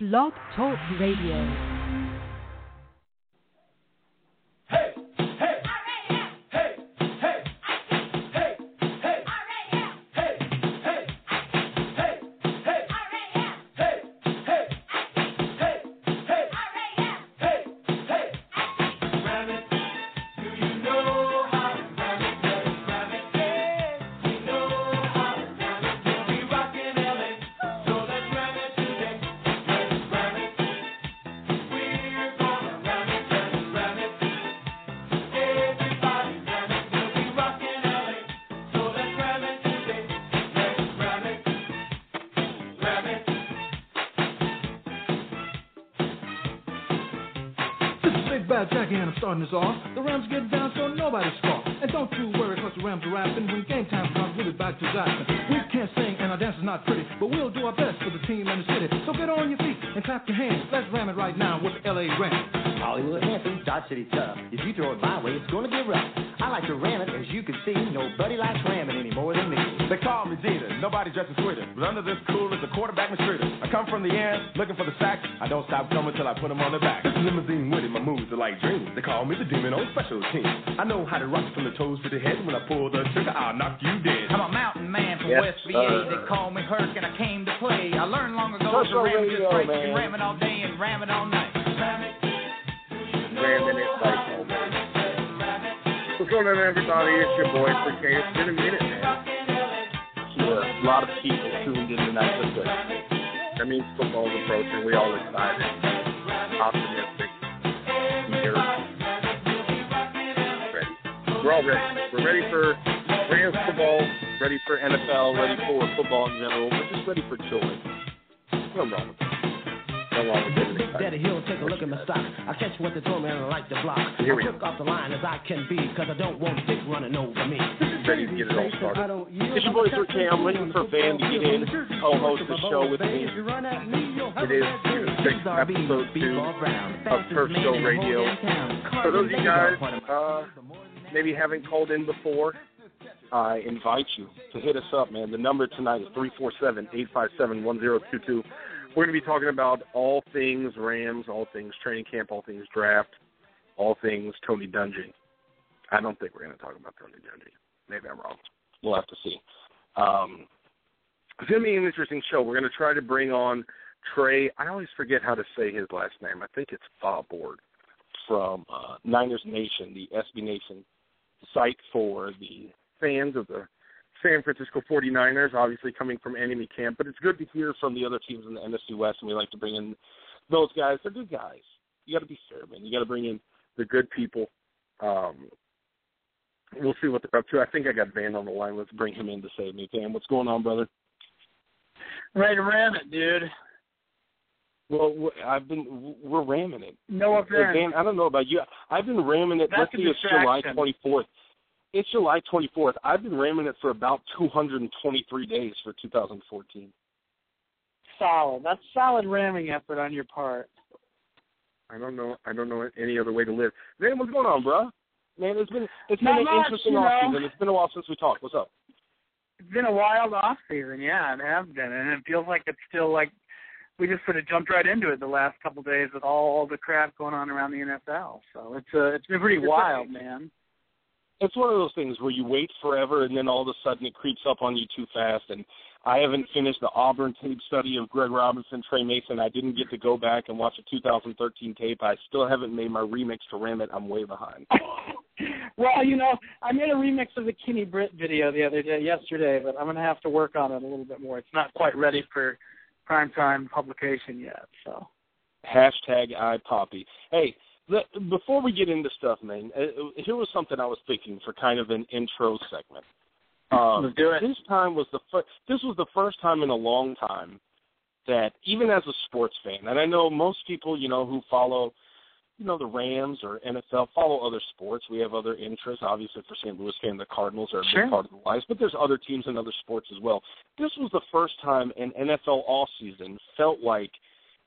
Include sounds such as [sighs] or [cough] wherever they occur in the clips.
Blog Talk Radio. I'm starting this off. The Rams get down so nobody scoff. And don't you worry, cause the Rams are rapping. When game time comes, we'll be back to zapping. We can't sing and our dance is not pretty, but we'll do our best for the team and the city. So get on your feet and clap your hands. Let's ram it right now with the LA Rams. Hollywood Hampton, Dodge City tough. If you throw it my way, it's gonna get rough. I like to ram it, as you can see. Nobody likes ramming any more than me. They call me Jeter, nobody dresses sweeter. But under this cool is a quarterback mistreater. I come from the end, looking for the sack. I don't stop coming till I put them on the back. Limousine with it, my moves are like dreams. They call me the demon on special teams. I know how to rock from the toes to the head. When I pull the trigger, I'll knock you dead. I'm a mountain man from Yes, West VA. sir. They call me Herc, and I came to play. I learned long ago That's to our ram radio, just right. You man. can ram it all day and ram it all night. ramming it like home. What's going on, everybody? It's your boy for K. It's been a minute, man. Yeah, a lot of people tuned in tonight. That's good. That means football's approaching. We all excited, optimistic, eager, ready. We're all ready. We're ready for Rams football. Ready for NFL, ready for football in general. We're just ready for joy. Nothing wrong. Daddy Hill, take a look at my stock. I catch what they throw me and I like the block. Here we I'm quick off the line as I can be, cause I don't want dick running over me. Ready to get it all started. It's your boy Sir K. I'm waiting for Van to get in, co-host the show with me. It is six episode two of Turf Show Radio. For those of you guys uh, maybe haven't called in before, I invite you to hit us up, man. The number tonight is three four seven eight five seven one zero two two. We're going to be talking about all things Rams, all things training camp, all things draft, all things Tony Dungy. I don't think we're going to talk about Tony Dungy. Maybe I'm wrong. We'll have to see. Um, It's going to be an interesting show. We're going to try to bring on Trey. I always forget how to say his last name. I think it's Fawboard. from uh, Niners Nation, the SB Nation site for the Fans of the San Francisco 49ers, obviously coming from enemy camp, but it's good to hear from the other teams in the NFC West, and we like to bring in those guys. They're good guys. You got to be fair, man. You got to bring in the good people. Um, we'll see what they're up to. I think I got Van on the line. Let's bring him in to save me. Van, what's going on, brother? Ready to ram it, dude. Well, I've been we're ramming it. No Hey, offense. Dan, I don't know about you. I've been ramming it. That's Let's see, it's July 24th. It's July 24th. I've been ramming it for about 223 days for 2014. Solid. That's solid ramming effort on your part. I don't know. I don't know any other way to live. Van, what's going on, bro? Man, it's been it's Not been an much, interesting you off season. It's been a while since we talked. What's up? It's been a wild off season, yeah, it has been, and it feels like it's still like we just sort of jumped right into it the last couple of days with all the crap going on around the NFL. So it's uh, it's been pretty It's wild, a- man. It's one of those things where you wait forever and then all of a sudden it creeps up on you too fast. And I haven't finished the Auburn tape study of Greg Robinson, Tre Mason. I didn't get to go back and watch a 2013 tape. I still haven't made my remix to Ram It. I'm way behind. [laughs] well, you know, I made a remix of the Kenny Britt video the other day, yesterday, but I'm gonna have to work on it a little bit more. It's not quite ready for primetime publication yet. So Hashtag iPoppy. Hey, the, before we get into stuff, man, uh, here was something I was thinking for kind of an intro segment. Uh, Let's do it. This time was the fir- this was the first time in a long time that even as a sports fan, and I know most people, you know, who follow, you know, the Rams or NFL follow other sports. We have other interests. Obviously, for St. Louis fan, the Cardinals are a Sure. big part of the lives, but there's other teams and other sports as well. This was the first time an NFL all season felt like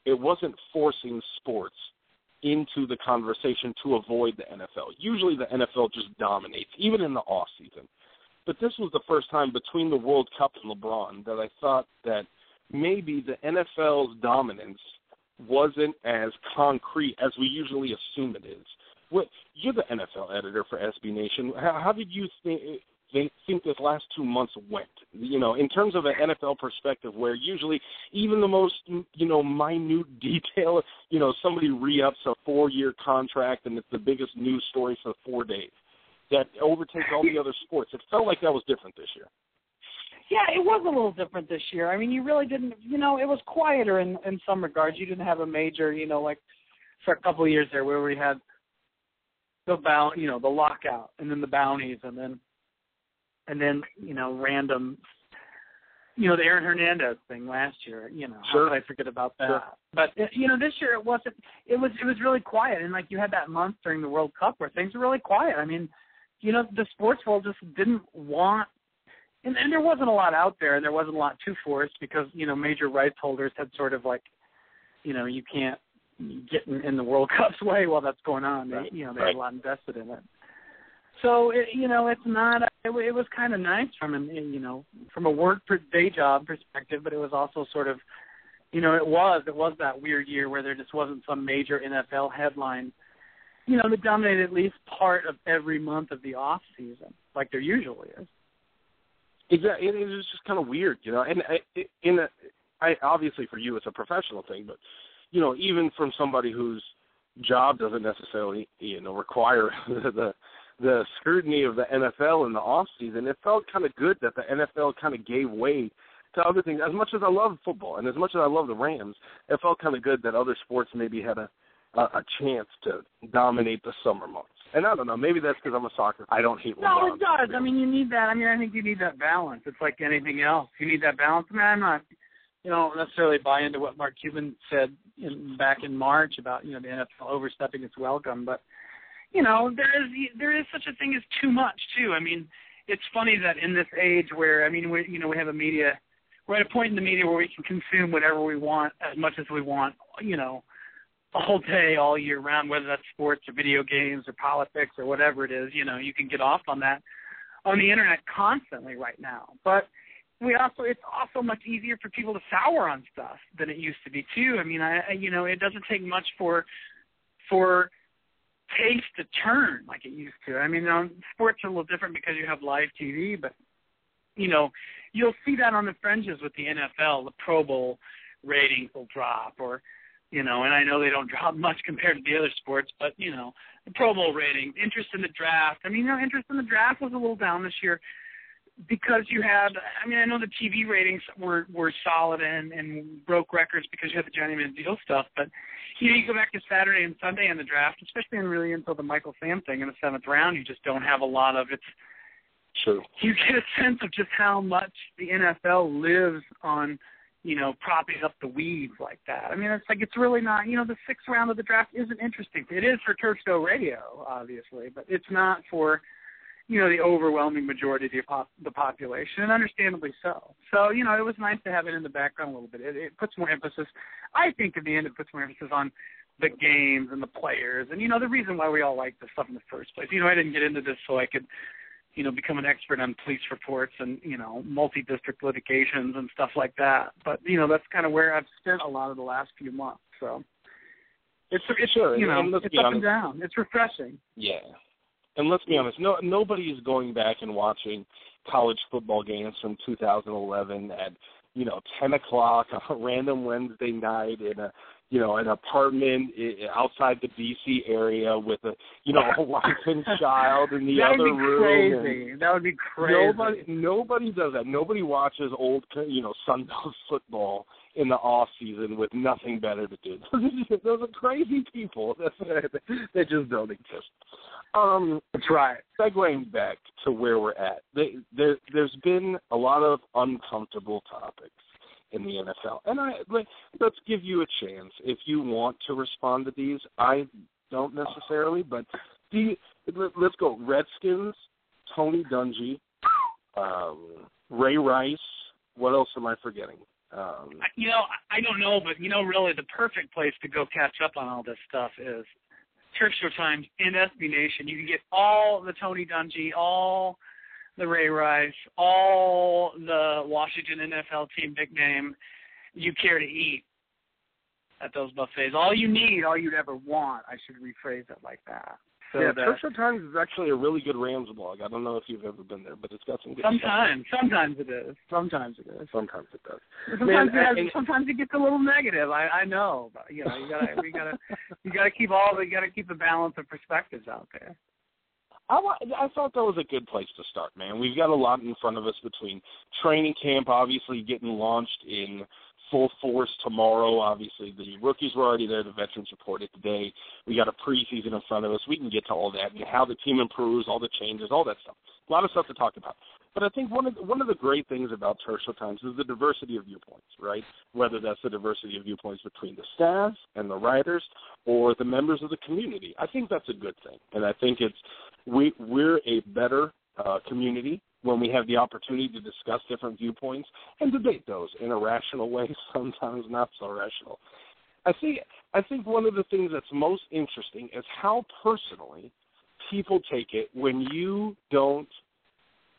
it wasn't forcing sports into the conversation to avoid the NFL. Usually the NFL just dominates, even in the off season. But this was the first time between the World Cup and LeBron that I thought that maybe the NFL's dominance wasn't as concrete as we usually assume it is. What you're the NFL editor for SB Nation. How, how did you think think think this last two months went? You know, in terms of an NFL perspective, where usually even the most you know minute [laughs] detail, you know, somebody re-ups a four-year contract and it's the biggest news story for four days that overtakes all the other sports. It felt like that was different this year. Yeah, it was a little different this year. I mean, you really didn't, you know, it was quieter in in some regards. You didn't have a major, you know, like for a couple of years there where we had the bound, you know, the lockout and then the bounties and then and then, you know, random you know, the Aaron Hernandez thing last year, you know, sure. how could I forget about that? Sure. But uh, you know, this year it wasn't it was it was really quiet and like you had that month during the World Cup where things were really quiet. I mean, you know, the sports world just didn't want and, and there wasn't a lot out there, and there wasn't a lot to force because you know major rights holders had sort of like, you know, you can't get in, in the World [laughs] Cup's way while that's going on. They, you know, they right. had a lot invested in it. So it, you know, it's not. It, it was kind of nice from an you know from a work per day job perspective, but it was also sort of, you know, it was it was that weird year where there just wasn't some major NFL headline, you know, that dominated at least part of every month of the off season, like there usually is. Exactly, it was just kind of weird, you know. And I, in a, I obviously for you it's a professional thing, but you know, even from somebody whose job doesn't necessarily you know require [laughs] the the scrutiny of the NFL in the off season, it felt kind of good that the NFL kind of gave way to other things. As much as I love football and as much as I love the Rams, it felt kind of good that other sports maybe had a a, a chance to dominate the summer months. And I don't know, maybe that's because I'm a soccer. I don't hate. No, LeBron. it does. I mean, you need that. I mean, I think you need that balance. It's like anything else. You need that balance. I mean, I'm not, you know, necessarily buy into what Mark Cuban said in, back in March about you know the NFL overstepping its welcome, but you know there is there is such a thing as too much too. I mean, it's funny that in this age where I mean we you know we have a media, we're at a point in the media where we can consume whatever we want as much as we want. You know all day, all year round, whether that's sports or video games or politics or whatever it is. You know, you can get off on that on the internet constantly right now. But we also, it's also much easier for people to sour on stuff than it used to be too. I mean, I, you know, it doesn't take much for for taste to turn like it used to. I mean, know, sports are a little different because you have live TV, but you know, you'll see that on the fringes with the NFL. The Pro Bowl ratings will drop, or you know, and I know they don't [laughs] drop much compared to the other sports, but you know, the Pro Bowl ratings, interest in the draft. I mean, you know, interest in the draft was a little down this year because you had. I mean, I know the TV ratings were were solid and and broke records because you had the Johnny Manziel stuff, but you know, you go back to Saturday and Sunday in the draft, especially in really until the Michael Sam thing in the seventh round, you just don't have a lot of it. True. You get a sense of just how much the NFL lives on you know, propping up the weeds like that. I mean, it's like it's really not. You know, the sixth round of the draft isn't interesting. It is for Turf Radio, obviously, but it's not for you know the overwhelming majority of the, pop, the population, and understandably so. So you know, it was nice to have it in the background a little bit. It, it puts more emphasis. I think at the end, it puts more emphasis on the games and the players, and you know the reason why we all like this stuff in the first place. You know, I didn't get into this so I could you know, become an expert on police reports and, you know, multi-district litigations and stuff like that. But, you know, that's kind of where I've spent a lot of the last few months. So it's, it's sure. you know, and it's up honest. and down. It's refreshing. Yeah. And let's be honest, no nobody is going back and watching college football games from 2011 at you know 10 o'clock on a random Wednesday night in a you know an apartment i- outside the DC area with a you know a wife and [laughs] child in the that other would be room. crazy. That would be crazy. Nobody, nobody does that. Nobody watches old, you know, Sunbelt [laughs] football in the off season with nothing better to do. [laughs] Those are crazy people. they just don't exist. Um, That's right. segueing back to where we're at, they, there, there's been a lot of uncomfortable topics in the NFL, and I let, let's give you a chance if you want to respond to these. I don't necessarily, but do you, let, let's go. Redskins, Tony Dungy, um, Ray Rice. What else am I forgetting? Um, You know, I don't know, but you know, really, the perfect place to go catch up on all this stuff is Show Times in SB Nation. You can get all the Tony Dungy, all the Ray Rice, all the Washington NFL team big name you care to eat at those buffets. All you need, all you'd ever want. I should rephrase it like that. So yeah, that, Turf Show Times is actually a really good Rams blog. I don't know if you've ever been there, but it's got some good sometimes, sometimes it is. Sometimes it is. Sometimes it does. Sometimes Man, it has, and- sometimes it gets a little negative. I I know, but you know, you gotta we gotta [laughs] you gotta keep all the you gotta keep the balance of perspectives out there. I, wa- I thought that was a good place to start, man. We've got a lot in front of us between training camp, obviously getting launched in full force tomorrow. Obviously, the rookies were already there. The veterans reported today. We got a preseason in front of us. We can get to all that and how the team improves, all the changes, all that stuff. A lot of stuff to talk about. But I think one of the, one of the great things about Turf Show Times is the diversity of viewpoints, right? Whether that's the diversity of viewpoints between the staff and the writers or the members of the community. I think that's a good thing, and I think it's we we're a better uh, community when we have the opportunity to discuss different viewpoints and debate those in a rational way, [laughs] sometimes not so rational. I think I think one of the things that's most interesting is how personally people take it when you don't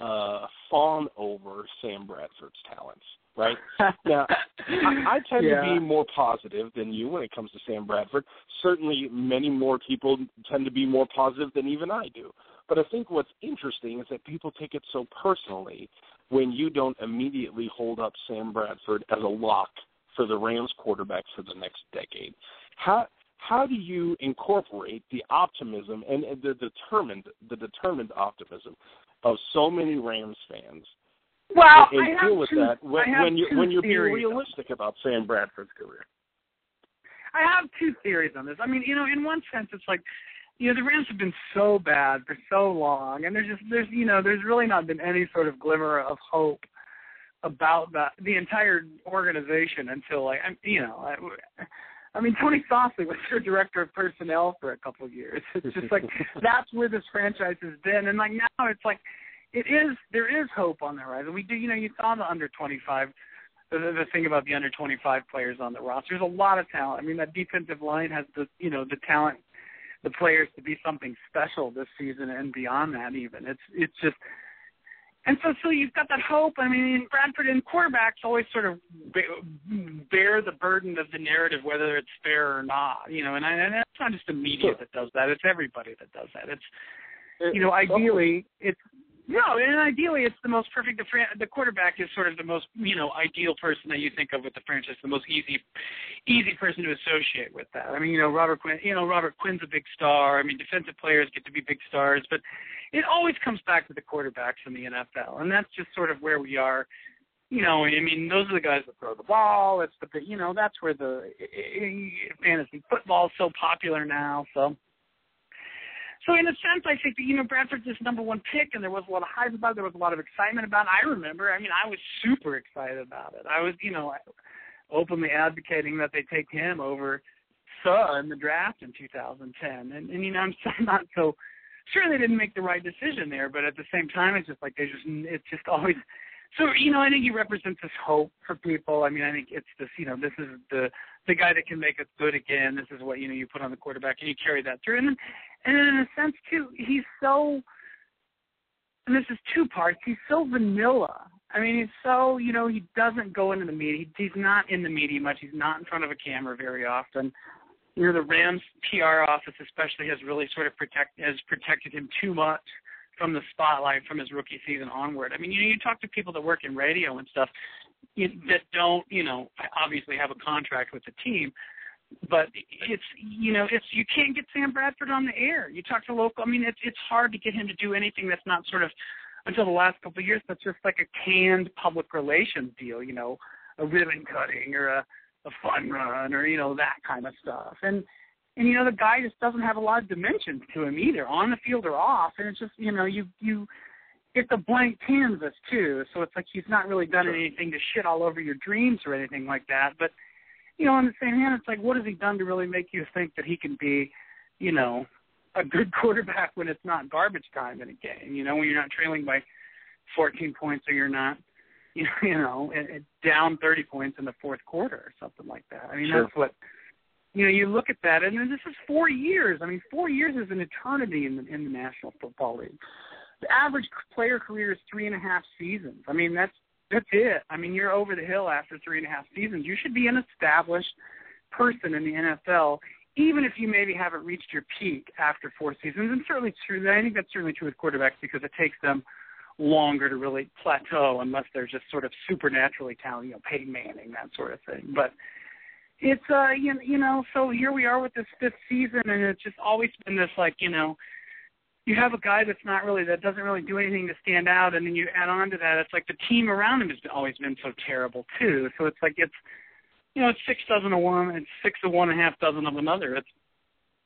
uh, fawn over Sam Bradford's talents, right? [laughs] now, I, I tend Yeah. to be more positive than you when it comes to Sam Bradford. Certainly, many more people tend to be more positive than even I do. But I think what's interesting is that people take it so personally when you don't immediately hold up Sam Bradford as a lock for the Rams quarterback for the next decade. How how do you incorporate the optimism and, and the determined the determined optimism of so many Rams fans Well, and I have deal with two, that when, when you two when you're being realistic about Sam Bradford's career? I have two theories on this. I mean, you know, in one sense, it's like, you know, the Rams have been so bad for so long, and there's just there's you know there's really not been any sort of glimmer of hope about the the entire organization until like I'm you know I, I mean Tony Softli was their director of personnel for a couple of years. [laughs] It's just like [laughs] that's where this franchise has been, and like now it's like it is there is hope on the horizon. We do you know you saw the under 25 the, the thing about the under 25 players on the roster. There's a lot of talent. I mean, that defensive line has the you know the talent, the players to be something special this season and beyond that. Even it's it's just. And so, so you've got that hope. I mean, Bradford and quarterbacks always sort of bear the burden of the narrative, whether it's fair or not. You know, and, I, and it's not just the media that does that; it's everybody that does that. It's you know, ideally, it's no, and ideally, it's the most perfect. The, fran- the quarterback is sort of the most, you know, ideal person that you think of with the franchise, the most easy, easy person to associate with that. I mean, you know, Robert Quinn. You know, Robert Quinn's a big star. I mean, defensive players get to be big stars, but it always comes back to the quarterbacks in the NFL, and that's just sort of where we are. You know, I mean, those are the guys that throw the ball. It's the, you know, that's where the fantasy football is so popular now. So. So in a sense, I think that you know Bradford's this number one pick, and there was a lot of hype about it. There was a lot of excitement about it. I remember. I mean, I was super excited about it. I was, you know, openly advocating that they take him over Suh in the draft in 2010. And, and you know, I'm [laughs] so, not so sure they didn't make the right decision there, but at the same time, it's just like they just it's just always. So you know, I think he represents this hope for people. I mean, I think it's this. You know, this is the the guy that can make us good again. This is what you know you put on the quarterback, and you carry that through. And then, and then in a sense too, he's so. And this is two parts. He's so vanilla. I mean, he's so you know he doesn't go into the media. He's not in the media much. He's not in front of a camera very often. You know, the Rams PR office especially has really sort of protect has protected him too much from the spotlight from his rookie season onward. I mean, you know, you talk to people that work in radio and stuff you, that don't, you know, obviously have a contract with the team, but it's, you know, it's you can't get Sam Bradford on the air. You talk to local. I mean, it's it's hard to get him to do anything that's not sort of until the last couple of years. That's just like a canned public relations deal. You know, a ribbon cutting or a a fun run or you know that kind of stuff. And and you know the guy just doesn't have a lot of dimensions to him either, on the field or off. And it's just you know you you it's a blank canvas too, so it's like he's not really done anything to shit all over your dreams or anything like that. But you know, on the same hand, it's like what has he done to really make you think that he can be, you know, a good [laughs] quarterback when it's not garbage time in a game? You know, when you're not trailing by 14 points or you're not, [laughs] you know, you know, it, it down 30 points in the fourth quarter or something like that. I mean, Sure. that's what you know, you look at that, and then this is four years. I mean, four years is an eternity in the in the National Football League. The average player career is three and a half seasons. I mean, that's that's it. I mean, you're over the hill after three and a half seasons. You should be an established person in the NFL, even if you maybe haven't reached your peak after four seasons. And certainly true. I think that's certainly true with quarterbacks because it takes them longer to really plateau unless they're just sort of supernaturally talented, you know, Peyton Manning, that sort of thing. But it's uh you you know so here we are with this fifth season and it's just always been this like you know you have a guy that's not really that doesn't really do anything to stand out, and then you add on to that, it's like the team around him has always been so terrible too. So it's like it's you know it's six dozen of one, it's six of one, and a half dozen of another. It's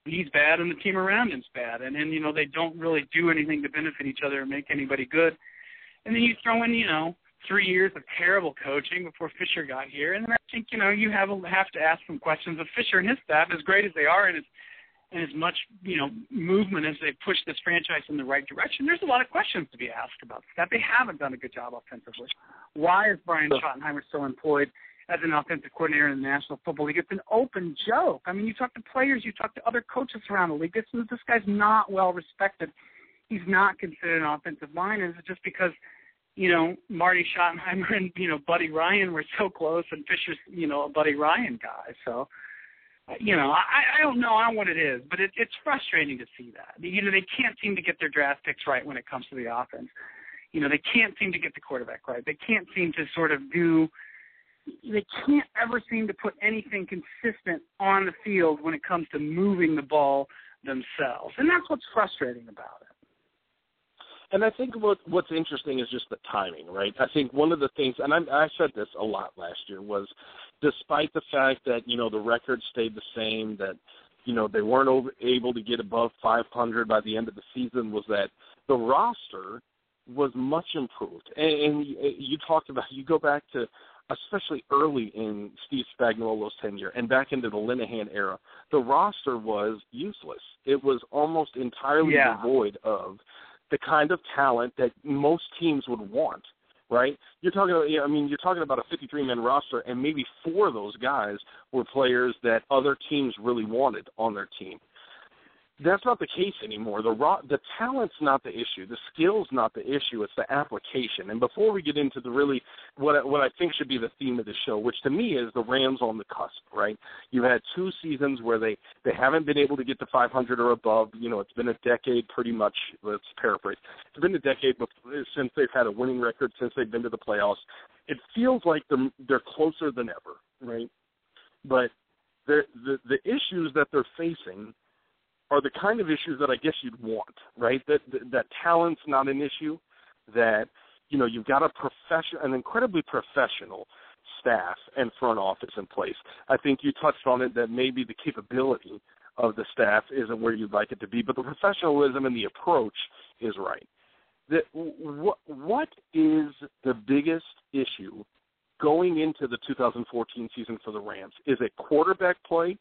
he's bad and the team around him's bad, and and you know they don't really do anything to benefit each other or make anybody good. And then you throw in you know three years of terrible coaching before [laughs] Fisher got here, and then I think you know you have have to ask some questions of Fisher and his staff, as great as they are, and as and as much you know movement as they push this franchise in the right direction, there's a lot of questions to be asked about that. They haven't done a good job offensively. Why is Brian Schottenheimer still employed as an offensive coordinator in the National Football League? It's an open joke. I mean, you talk to players, you talk to other coaches around the league. This this guy's not well respected. He's not considered an offensive mind. Is it just because you know Marty Schottenheimer and you know Buddy Ryan were so close, and Fisher's you know a Buddy Ryan guy, so uh, you know, I, I don't know what it is, but it, it's frustrating to see that. You know, they can't seem to get their draft picks right when it comes to the offense. You know, they can't seem to get the quarterback right. They can't seem to sort of do. They can't ever seem to put anything consistent on the field when it comes to moving the ball themselves, and that's what's frustrating about it. And I think what what's interesting is just the timing, right? I think one of the things, and I, I said this a lot last year, was despite the fact that you know the record stayed the same, that you know they weren't over, able to get above 500 by the end of the season, was that the roster was much improved. And, and eh, you talked about you go back to especially early in Steve Spagnuolo's tenure and back into the Linehan era, the roster was useless. It was almost entirely yeah. devoid of the kind of talent that most teams would want right? You're talking about, I mean, you're talking about a 53 man roster, and maybe four of those guys were players that other teams really wanted on their team that's not the case anymore. The raw, the talent's not the issue. The skill's not the issue. It's the application. And before we get into the really what what I think should be the theme of the show, which to me is the Rams on the cusp, right? You had two seasons where they they haven't been able to get to 500 or above. You know, it's been a decade pretty much. Let's paraphrase. It's been a decade before, since they've had a winning record, since they've been to the playoffs. It feels like they're they're closer than ever, right? But the the the issues that they're facing are the kind of issues that I guess you'd want, right? That that, that talent's not an issue. That you know you've got a profession, an incredibly professional staff and front office in place. I think you touched on it that maybe the capability of the staff isn't where you'd like it to be, but the professionalism and the approach is right. That what what is the biggest issue going into the 2014 season for the Rams? Is it quarterback play?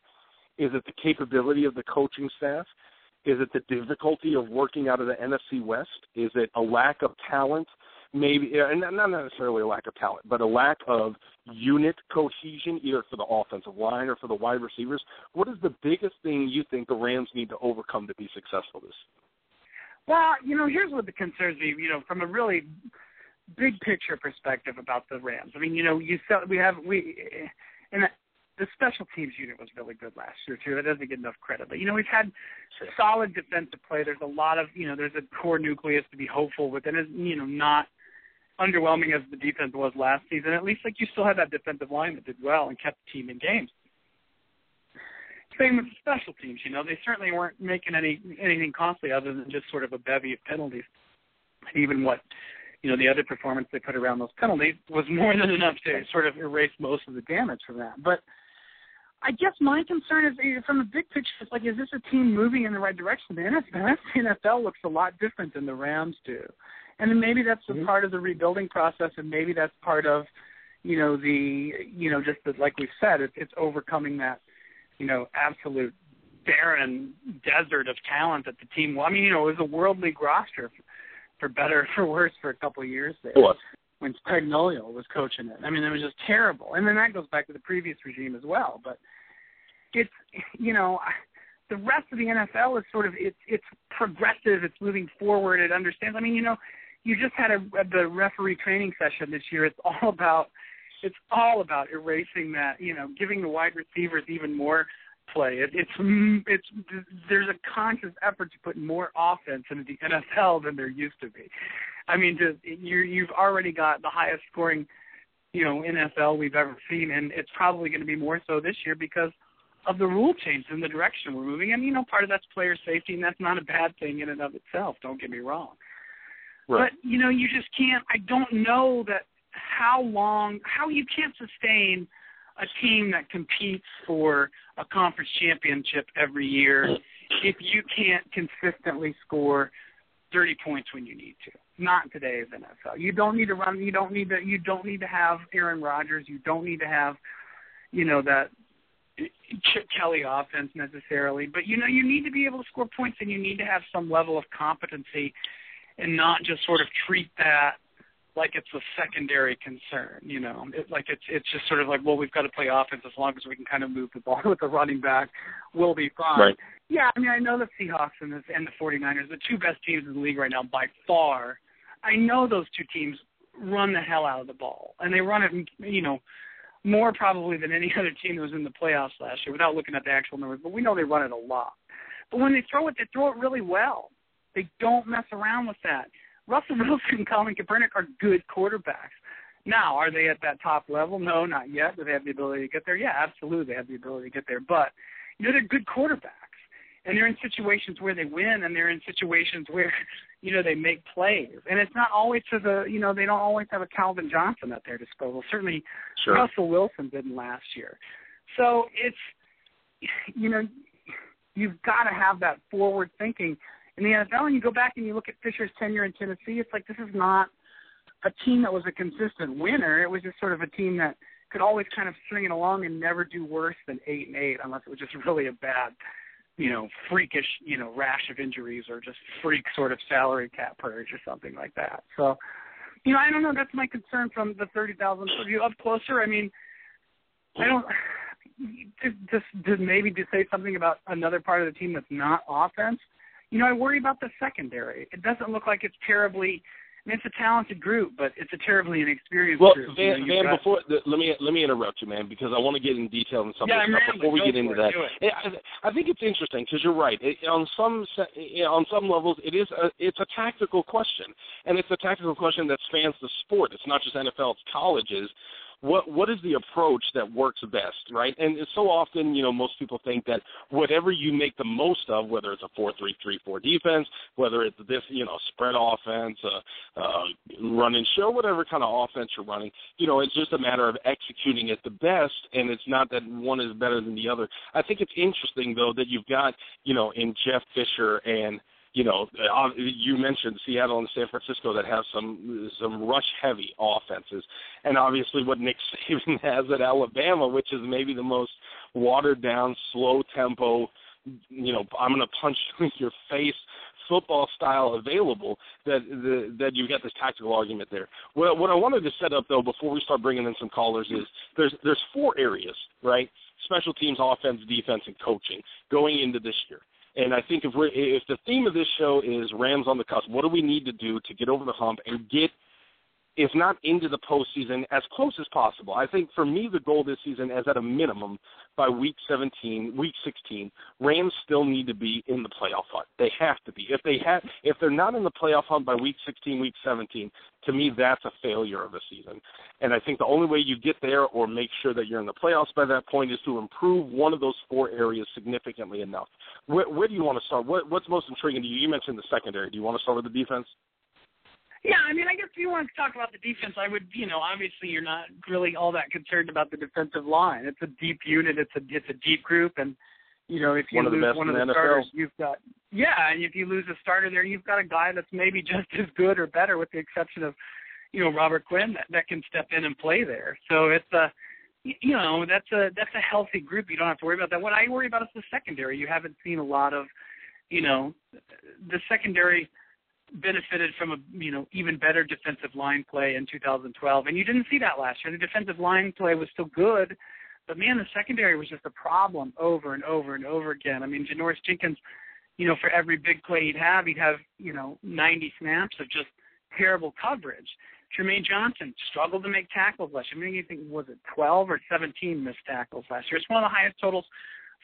Is it the capability of the coaching staff? Is it the difficulty of working out of the NFC West? Is it a lack of talent? Maybe, and not necessarily a lack of talent, but a lack of unit cohesion, either for the offensive line or for the wide receivers. What is the biggest thing you think the Rams need to overcome to be successful this? Well, you know, here's what the concerns me. You know, from a really big picture perspective about the Rams. I mean, you know, you said we have we, and the special teams unit was really good last year too. That doesn't get enough credit. But you know, we've had solid defensive play. There's a lot of you know, there's a core nucleus to be hopeful with, and it's you know not underwhelming as the defense was last season. At least like you still had that defensive line that did well and kept the team in games. Same with the special teams. You know, they certainly weren't making any anything costly other than just sort of a bevy of penalties. Even what you know the other performance they put around those penalties was more than enough to sort of erase most of the damage from that. But I guess my concern is from the big picture. It's like, is this a team moving in the right direction? The NFL, the NFL looks a lot different than the Rams do, and then maybe that's a mm-hmm. part of the rebuilding process, and maybe that's part of, you know, the, you know, just the, like we said, it, it's overcoming that, you know, absolute barren desert of talent that the team. I mean, you know, it was a world league roster, for, for better or for worse, for a couple of years there. What? when Spagnuolo was coaching it. I mean, it was just terrible. And then that goes back to the previous regime as well. But it's you know the rest of the NFL is sort of it's it's progressive. It's moving forward. It understands. I mean, you know, you just had a the referee training session this year. It's all about it's all about erasing that. You know, giving the wide receivers even more play. It, it's mm, it's there's a conscious effort to put more offense into the NFL than there used to be. I mean, just you you've already got the highest scoring, you know, NFL we've ever seen, and it's probably going to be more so this year because of the rule change and the direction we're moving. And you know, part of that's player safety, and that's not a bad thing in and of itself. Don't get me wrong. Right. But you know, you just can't. I don't know that how long, how you can't sustain a team that competes for a conference championship every year if you can't consistently score 30 points when you need to. Not in today's NFL. You don't need to run. You don't need to. You don't need to have Aaron Rodgers. You don't need to have, you know, that Chip Kelly offense necessarily. But you know, you need to be able to score points, and you need to have some level of competency, and not just sort of treat that like it's a secondary concern. You know, it, like it's it's just sort of like, well, we've got to play offense as long as we can kind of move the ball [laughs] with the running back, we'll be fine. Right. Yeah, I mean, I know the Seahawks and the and the 49ers, the two best teams in the league right now by far. I know those two teams run the hell out of the ball, and they run it, you know, more probably than any [laughs] other team that was in the playoffs last year, without looking at the actual numbers. But we know they run it a lot. But when they throw it, they throw it really well. They don't mess around with that. Russell [laughs] Wilson and Colin Kaepernick are good quarterbacks. Now, are they at that top level? No, not yet. Do they have the ability to get there? Yeah, absolutely, they have the ability to get there. But you know, they're good quarterbacks, and they're in situations where they win, and they're in situations where [laughs] you know they make plays. And it's not always to the you know they don't always have a Calvin Johnson at their disposal. Certainly, Sure. Russell Wilson didn't last year. So it's you know you've got to have that forward thinking in the NFL. And you go back and you look at Fisher's tenure in Tennessee. It's like this is not a team that was a consistent winner. It was just sort of a team that could always kind of string it along and never do worse than eight and eight, unless it was just [laughs] really a bad, you know, freakish, you know, rash of injuries or just freak sort of salary cap purge or something like that. So, you know, I don't know. That's my concern from the thirty thousand view up closer. I mean, I don't. Just, just maybe to say something about another part of the team that's not offense. You know, I worry about the secondary. It doesn't look like it's terribly. I mean, it's a talented group, but it's a terribly inexperienced Well, group. Van, you know, Van before the, let me let me interrupt you, man, because I want to get in detail on some Yeah, of I'm uh, stuff rambling. before we get into it. that. Do eh, I, I think it's interesting because you're right. It, on some se- you know, on some levels, it is a, it's a tactical question, and it's a tactical question that spans the sport. It's not just NFL; it's colleges. What what is the approach that works best, right? And so often, you know, most people think that whatever you make the most of, whether it's a four-three-three-four defense, whether it's this, you know, spread offense, uh, uh, run and show, whatever kind of offense you're running, you know, it's just a matter of executing it the best, and it's not that one is better than the other. I think it's interesting though that you've got, you know, in Jeff Fisher and you know, uh, you mentioned Seattle and San Francisco that have some some rush heavy offenses, and obviously what Nick [laughs] Saban has at Alabama, which is maybe the most watered down, slow tempo, you know, I'm going to punch [laughs] you in your face football style available that the, that you've got this tactical argument there. What, what I wanted to set up though before we start bringing in some callers is there's there's four areas, right? Special teams, offense, defense, and coaching going into this year. And I think if we're if the theme of this show is Rams on the cusp, what do we need to do to get over the hump and get if not into the postseason, as close as possible. I think for me, the goal this season is at a minimum by week 17, week 16, Rams still need to be in the playoff hunt. They have to be. If they have, if they're not in the playoff hunt by week 16, week 17, to me, that's a failure of a season. And I think the only way you get there or make sure that you're in the playoffs by that point is to improve one of those four areas significantly enough. Where, where do you want to start? What, what's most intriguing to you? You mentioned the secondary. Do you want to start with the defense? Yeah, I mean, I guess if you want to talk about the defense, I would, you know, obviously you're not really all that concerned about the defensive line. It's a deep unit. It's a it's a deep group, and you know, if you One of the lose best one of the the starters, you've got yeah, and if you lose a starter there, you've got a guy that's maybe [laughs] just as good or better, with the exception of, you know, Robert Quinn that that can step in and play there. So it's a you know that's a that's a healthy group. You don't have to worry about that. What I worry about is the secondary. You haven't seen a lot of, you know, the secondary benefited from a you know even better defensive line play in 2012, and you didn't see that last year. The defensive line play was still good, but man, the secondary was just a problem over and over and over again. I mean, Janoris Jenkins, you know, for every big play he'd have, he'd have you know 90 snaps of just terrible coverage. Trumaine Johnson struggled to make tackles last year. I mean, you think was it 12 or 17 missed tackles last year? It's one of the highest totals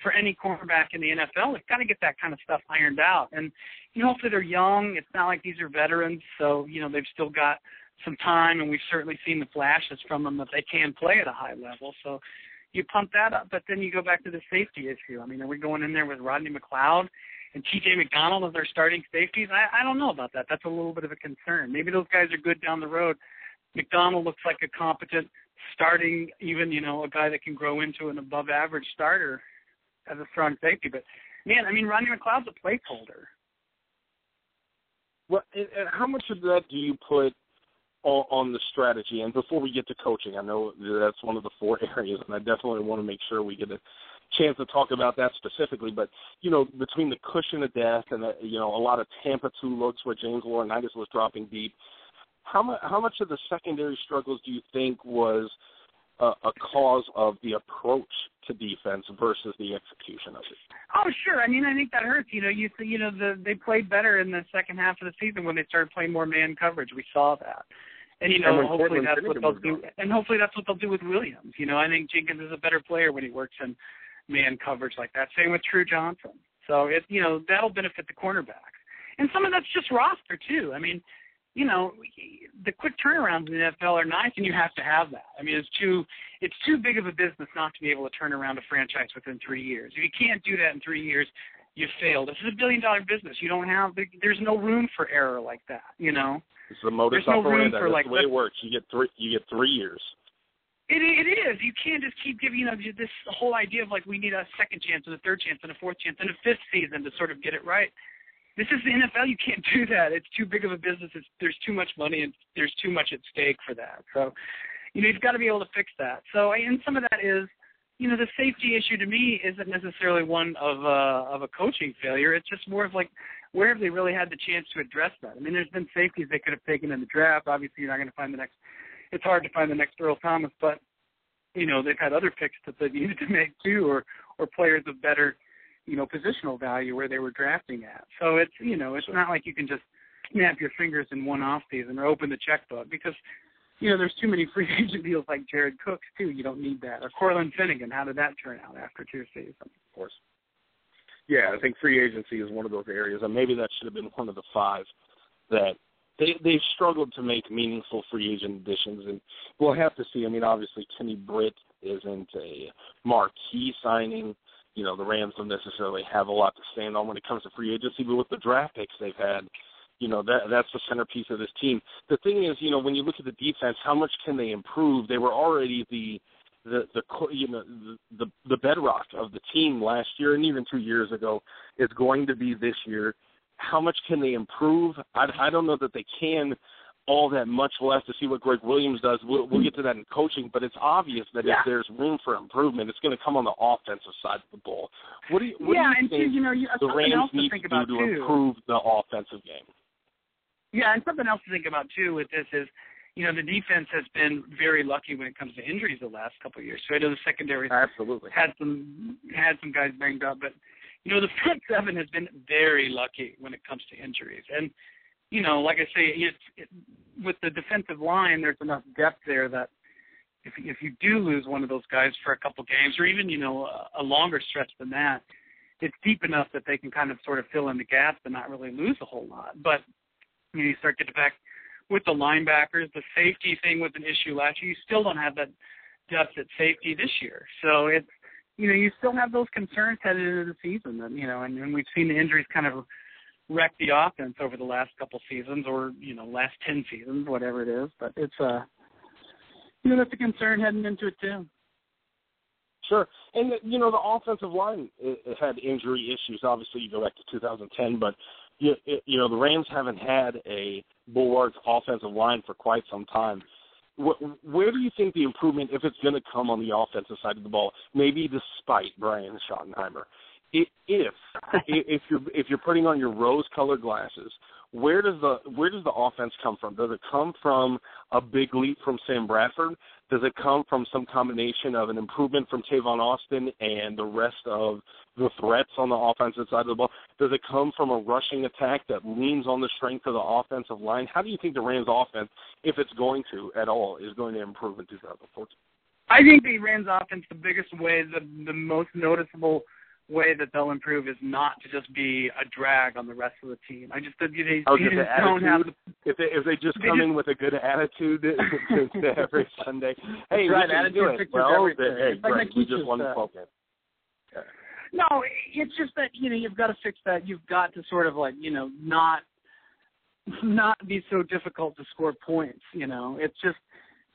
for any cornerback in the NFL. They've got to get that kind of stuff ironed out. And you know, hopefully they're young. It's not like these are veterans, so you know they've still got some time, and we've certainly seen the flashes from them that they can play at a high level. So you pump that up, but then you go back to the safety issue. I mean, are we going in there with Rodney McLeod and T.J. McDonald as their starting safeties? I, I don't know about that. That's a little bit of a concern. Maybe those guys are good down the road. McDonald looks like a competent starting, even you know, a guy that can grow into an above average starter as a strong safety. But man, I mean, Rodney McLeod's a placeholder. Well, and, and how much of that do you put on, on the strategy? And before we get to coaching, I know that's one of the four [laughs] areas, and I definitely want to make sure we get a chance to talk about that specifically. But you know, between the cushion of death and the, you know a lot of Tampa two looks where James Laurinaitis was dropping deep, how much how much of the secondary struggles do you think was a, a cause of the approach to defense versus the execution of it? Oh, sure. I mean, I think that hurts. You know, you you know the they played better in the second half of the season when they started playing more man coverage. We saw that. And you know, And hopefully Cortland that's what they'll do. gone. And hopefully that's what they'll do with Williams. You know, I think Jenkins is a better player when he works in man coverage like that. Same with True Johnson. So it you know that'll benefit the cornerbacks. And some of that's just roster too. I mean, you know, the quick turnarounds in the NFL are nice, and you have to have that. I mean, it's too it's too big of a business not to be able to turn around a franchise within three years. If you can't do that in three years, you fail. This is a billion dollar business. You don't have there's no room for error like that. You know. It's the modus There's no room operandi. for, That's like, the way it works. You get three. You get three years. It it is. You can't just keep giving you know this whole idea of like we need a second chance and a third chance and a fourth chance and a fifth season to sort of get it right. This is the NFL. You can't do that. It's too big of a business. It's, there's too much money and there's too much at stake for that. So, you know, you've got to be able to fix that. So, and some of that is, you know, the safety issue to me isn't necessarily one of uh, of a coaching failure. It's just more of like where have they really had the chance to address that? I mean, there's been safeties they could have taken in the draft. Obviously, you're not going to find the next. It's hard to find the next Earl Thomas, but you know they've had other picks that they [laughs] needed to make too, or or players of better, you know, positional value where they were drafting at. So it's you know it's not like you can just snap your fingers in one off season or open the checkbook because you know there's too many [laughs] free agent deals like Jared Cooks too. You don't need that or Cortland Finnegan. How did that turn out after two seasons? Of course. Yeah, I think free agency is one of those areas, and maybe that should have been one of the five that they they've struggled to make meaningful free agent additions, and we'll have to see. I mean, obviously, Kenny Britt isn't a marquee signing. You know, the Rams don't necessarily have a lot to stand on when it comes to free agency, but with the draft picks they've had, you know that that's the centerpiece of this team. The thing is, you know, when you look at the defense, how much can they improve? They were already the the the you know the the, bedrock of the team last year and even two years ago is going to be this year. How much can they improve? I, I don't know that they can all that much. We'll to see what Gregg Williams does. We'll, we'll get to that in coaching, but it's obvious that Yeah. if there's room for improvement, it's going to come on the offensive side of the ball. What do you what yeah, do you and think you know, you, uh, the something Rams else to need think to about do to too. improve the offensive game? Yeah, and something else to think about too with this is, you know, the defense has been very lucky when it comes to injuries the last couple of years. So I know the secondary Absolutely. had some had some guys banged up, but you know the front seven has been very lucky when it comes to injuries. And you know, like I say, it's it, with the defensive line, there's enough depth there that if if you do lose one of those guys for a couple games, or even you know a, a longer stretch than that, it's deep enough that they can kind of sort of fill in the gaps and not really lose a whole lot. But you, know, you start getting back with the linebackers, the safety thing was an issue last year. You still don't have that depth at safety this year, so it's you know you still have those concerns headed into the season. And you know, and, and we've seen the injuries kind of wreck the offense over the last couple seasons, or you know, last ten seasons, whatever it is. But it's uh you know that's a concern heading into it too. Sure, and you know the offensive line uh, had injury issues. Obviously, you go back to 2010, but you, you know the Rams haven't had a bulwark offensive line for quite some time. Where do you think the improvement, if it's going to come on the offensive side of the ball, maybe despite Brian Schottenheimer, if [laughs] if you're if you're putting on your rose-colored glasses, where does the where does the offense come from? Does it come from a big leap from Sam Bradford? Does it come from some combination of an improvement from Tavon Austin and the rest of the threats on the offensive side of the ball? Does it come from a rushing attack that leans on the strength of the offensive line? How do you think the Rams offense, if it's going to at all, is going to improve in 2014? I think the Rams offense, the biggest way, the the most noticeable way that they'll improve is not to just be a drag on the rest of the team. I just they, they, oh, they just just the don't have attitude? If they if they just They come just- in with a good attitude [laughs] every Sunday, hey, right, we can do attitude it. fixes Well, everything. hey, It's like great, we just won the said. twelve game. No, it's just that you know you've got to fix that. You've got to sort of like you know not not be so difficult to score points. You know, it's just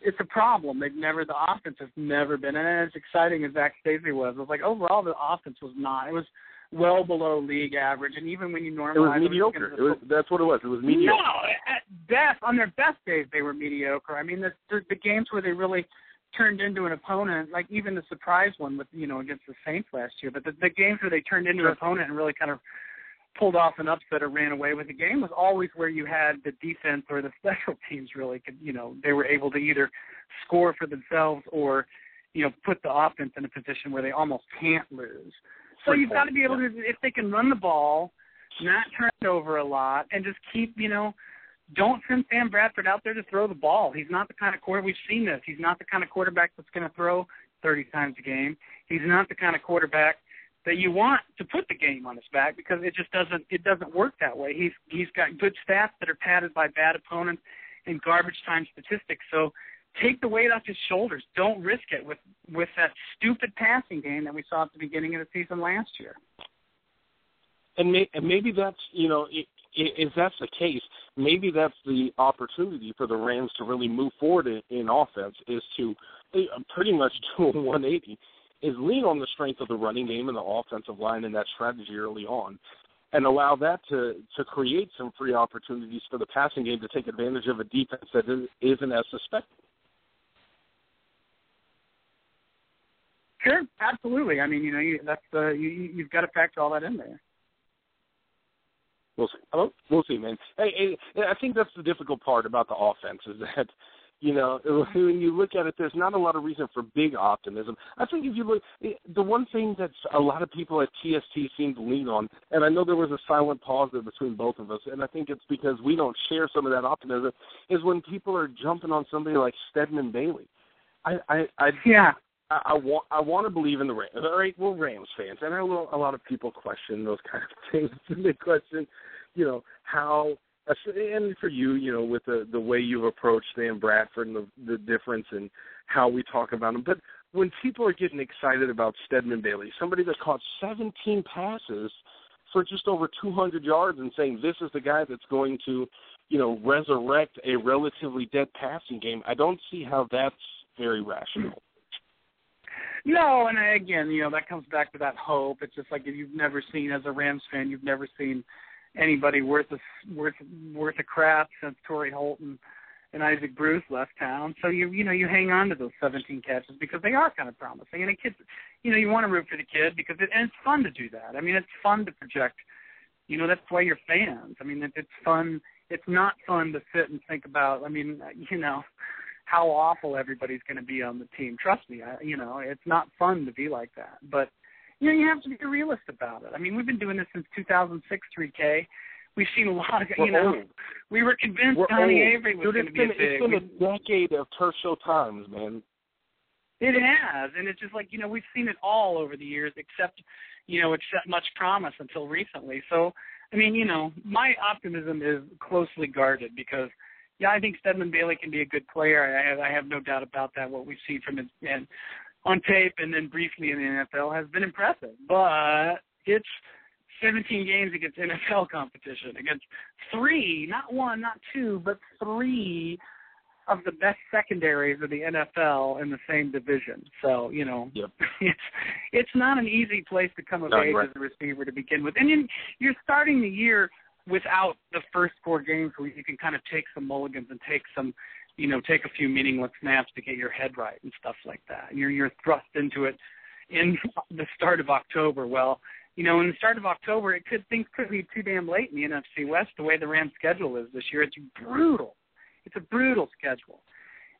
it's a problem. They've never the offense has never been, and as exciting as Zac Stacy was, it was like overall the offense was not. It was well below league average, and even when you normalize It was mediocre. the It was that's what it was. It was mediocre. no, at best, on their best days, they were mediocre. I mean, the, the the games where they really turned into an opponent, like even the surprise one with you know against the Saints last year, but the, the games where they turned into an opponent and really kind of pulled off an upset or ran away with the game was always where you had the defense or the [laughs] special teams really could you know they were able to either score for themselves or you know put the offense in a position where they almost can't lose. So you've got to be able to if they can run the ball, not turn it over a lot, and just keep you know don't send Sam Bradford out there to throw the ball. He's not the kind of quarterback. We've seen this. He's not the kind of quarterback that's going to throw 30 times a game. He's not the kind of quarterback that you want to put the game on his back because it just doesn't it doesn't work that way. He's he's got good stats that are padded by bad opponents and garbage time statistics. So take the weight off his shoulders. Don't risk it with with that stupid passing game that we saw at the beginning of the season last year. and, may, and maybe that's you know i- i- if that's the case, maybe that's the opportunity for the Rams to really move forward in, in offense is to eh, pretty much do a 180 is lean on the strength of the running game and the offensive line and that strategy early on, and allow that to to create some free opportunities for the passing game to take advantage of a defense that is- isn't as suspected. Sure, absolutely. I mean, you know, you, that's uh, you, you- you've got to factor all that in there. We'll see. Hello? We'll see, man. Hey, hey, I think that's the difficult part about the offense is that, you know, [laughs] when mm-hmm. you look at it, there's not a lot of reason for big optimism. I think if you look, the one thing that a lot of people at TST seem to lean on, and I know there was a silent pause there between both of us, and I think it's because we don't share some of that optimism, is when people are jumping on somebody like Stedman Bailey. I, I, I Yeah. I, I want I want to believe in the Rams. All right, we're Rams fans, and I know a lot of people question those [laughs] kind of things. they question, you know, how and for you, you know, with the the way you've approached Sam Bradford and the the difference in how we talk about him. But when people are getting excited about Stedman Bailey, somebody that caught 17 passes for just over 200 yards, and saying this is the guy that's going to, you know, resurrect a relatively dead passing game, I don't see how that's very rational. No, and again, you know, that comes back to that hope. It's just like if you've never seen, as a Rams fan, you've never seen anybody worth a worth worth a crap since Torry Holton and Isaac Bruce left town. So you you know you hang on to those 17 catches because they are kind of promising. And a kid, you know, you want to root for the kid because it, and it's fun to do that. I mean, it's fun to project. You know, that's why you're fans. I mean, it, it's fun. It's not fun to sit and think about. I mean, [laughs] you know how awful everybody's going to be on the team. Trust me, I, you know, it's not fun to be like that. But you know, you have to be a realist about it. I mean, we've been doing this since 2006, 3K. We've seen a lot of, We're you know, old. we were convinced We're Donnie old. Avery was Dude, going to it's be a big. it's been we- a decade of turf times, man. It has, and it's just like you know we've seen it all over the years, except you know except much promise until recently. So I mean, you know, my optimism is closely guarded because yeah, I think Stedman Bailey can be a good player. I have I have no doubt about that. What we've seen from him and on tape and then briefly in the NFL has been impressive, but it's 17 games against NFL competition against three, not one, not two, but three of the best secondaries of the NFL in the same division. So, you know, Yep. [laughs] it's it's not an easy place to come of No, age right. as a receiver to begin with. And you, you're starting the year without the first four games where you can kind of take some mulligans and take some, you know, take a few meaningless snaps to get your head right and stuff like that. You're you're thrust into it in [laughs] the start of October. Well, you know, in the start of October, it could things could be too damn late in the NFC West the way the Rams schedule is this year. It's brutal. It's a brutal schedule.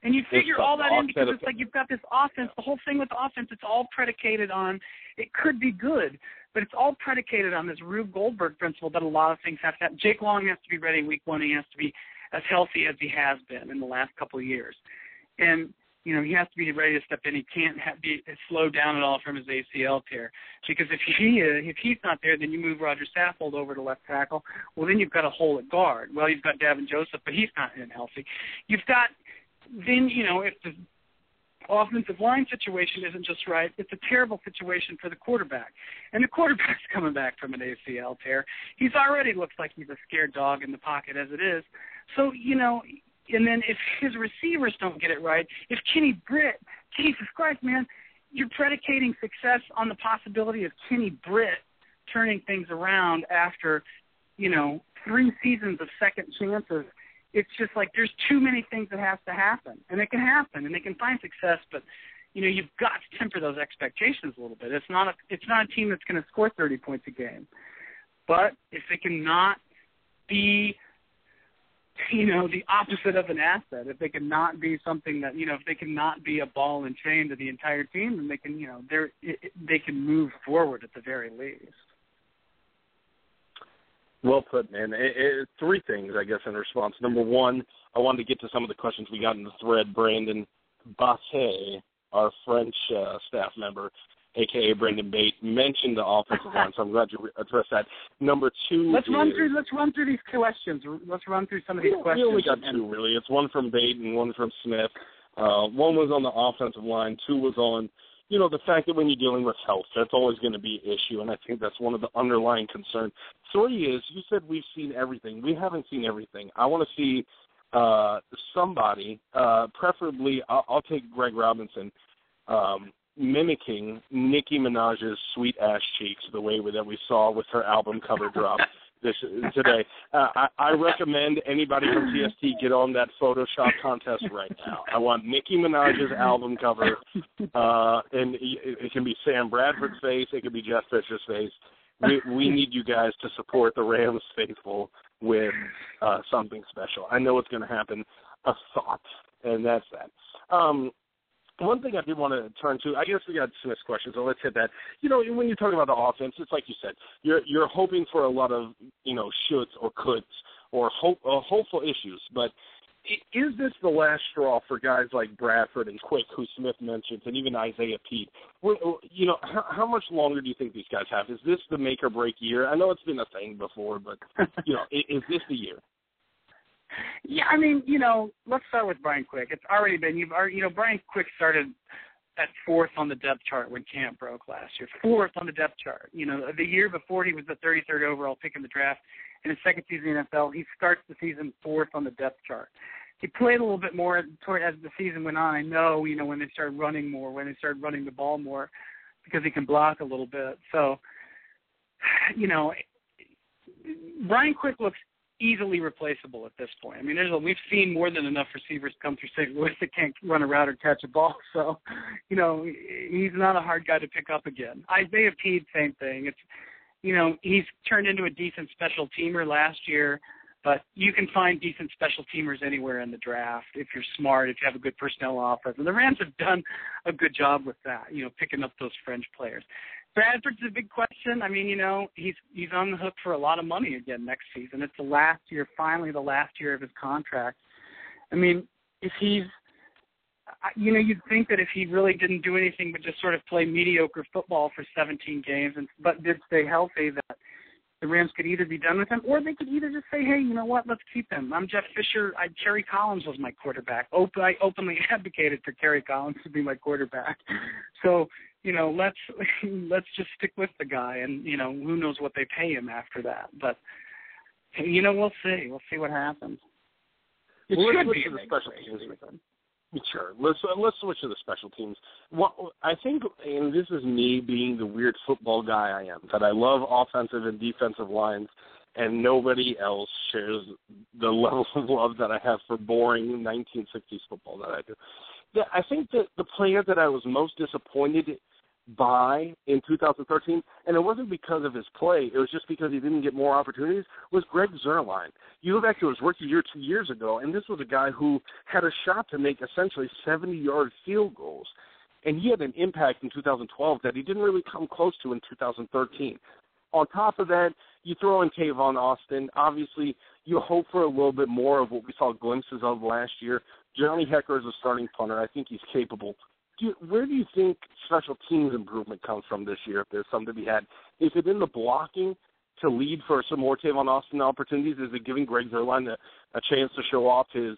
And you figure all that in because it's like you've got this offense. The whole thing with the offense, it's all predicated on it could be good, but it's all predicated on this Rube Goldberg principle that a lot of things have to happen. Jake Long has to be ready week one. He has to be as healthy as he has been in the last couple of years. And you know, he has to be ready to step in. He can't have, be slowed down at all from his ACL tear. Because if he uh, if he's not there, then you move Roger Saffold over to left tackle. Well, then you've got a hole at guard. Well, you've got Davin Joseph, but he's not in healthy. You've got then you know if the offensive line situation isn't just right, it's a terrible situation for the quarterback. And the quarterback's [laughs] coming back from an ACL tear. He's already looks like he's a scared dog in the pocket as it is. So you know and then if his receivers don't get it right, if Kenny Britt, Jesus Christ, man, you're predicating success on the possibility of Kenny Britt turning things around after, you know, three seasons of second chances. It's just like there's too many things that has to happen, and it can happen, and they can find success, but you know you've got to temper those expectations a little bit. It's not a it's not a team that's going to score 30 points a game, but if they cannot be [laughs] you know the opposite of an asset. If they can not be something that you know, if they can not be a ball and chain to the entire team, then they can you know they're it, they can move forward at the very least. Well put, man. It, it, three things, I guess, in response. Number one, I wanted to get to some of the questions we got in the thread. Brandon Basset, our French uh, staff member, aka Brendan Bate, mentioned the offensive [laughs] line, so I'm glad you addressed that. Number two, let's is, run through let's run through these questions. Let's run through some of these we, questions. We only got two really. It's one from Bate and one from Smith. Uh, one was on the offensive line. Two was on, you know, the fact that when you're dealing with health, that's always going to be an issue, and I think that's one of the underlying concerns. Three is you said we've seen everything. We haven't seen everything. I want to see uh, somebody, uh, preferably. I'll, I'll take Greg Robinson. Um, mimicking Nicki Minaj's sweet ass cheeks the way that we saw with her album cover drop [laughs] this today. Uh, I, I recommend anybody from TST get on that Photoshop contest right now. I want Nicki Minaj's album cover, uh, and it, it can be Sam Bradford's face, it can be Jeff Fisher's face. We, we need you guys to support the Rams faithful with uh, something special. I know it's going to happen. A thought, and that's that. Um, one thing I did want to turn to, I guess we got Smith's question, so let's hit that. You know, when you talk about the offense, it's like you said, you're you're hoping for a lot of you know shoulds or coulds or hope uh, hopeful issues, but is this the last straw for guys like Bradford and Quick, who Smith mentions, and even Isaiah Pead? You know, how, how much longer do you think these guys have? Is this the make or break year? I know it's been a thing before, but you know, is this the year? Yeah, I mean, you know, let's start with Brian Quick. It's already been you've already, you know, Brian Quick started at fourth on the depth chart when camp broke last year. Fourth on the depth chart. You know, the year before he was the 33rd overall pick in the draft. In his second season in the NFL, he starts the season fourth on the depth chart. He played a little bit more as the season went on. I know, you know, when they started running more, when they started running the ball more, because he can block a little bit. So, you know, Brian Quick looks easily replaceable at this point. I mean, there's a, we've seen more than enough receivers come through St. Louis that can't run a route or catch a ball. [laughs] So, you know, he's not a hard guy to pick up again. Isaiah Pead, same thing. It's, you know, he's turned into a decent special teamer last year, but you can find decent special teamers anywhere in the draft if you're smart, if you have a good personnel offense. And the Rams have done a good job with that, you know, picking up those fringe players. Bradford's a big question. I mean, you know, he's he's on the hook for a lot of money again next season. It's the last year, finally the last year of his contract. I mean, if he's you know, you'd think that if he really didn't do anything but just sort of play mediocre football for 17 games and but did stay healthy that the Rams could either be done with him or they could either just say, "Hey, you know what? Let's keep him." I'm Jeff Fisher. I Kerry Collins was my quarterback. Open, I openly [laughs] advocated for Kerry Collins to be my quarterback. So you know, let's [laughs] let's just stick with the guy, and you know, who knows what they pay him after that. But you know, we'll see. We'll see what happens. It well, should let's be to the special teams. Sure. Let's uh, let's switch to the special teams. Well, I think, and this is me being the weird football guy I am, that I love offensive and defensive lines, and nobody else shares the [laughs] level of love that I have for boring 1960s football that I do. I think that the player that I was most disappointed by in 2013, and it wasn't because of his play. It was just because he didn't get more opportunities. Was Greg Zuerlein? You go back to his rookie year two years ago, and this was a guy who had a shot to make essentially 70-yard field goals, and he had an impact in 2012 that he didn't really come close to in 2013. On top of that, you throw in Tavon Austin. Obviously, you hope for a little bit more of what we saw glimpses of last year. Johnny Hekker is a starting punter. I think he's capable do where do you think special teams improvement comes from this year? If there's something to be had, is it in the blocking to lead for some more Tavon Austin opportunities? Is it giving Greg Zuerlein a, a chance to show off his,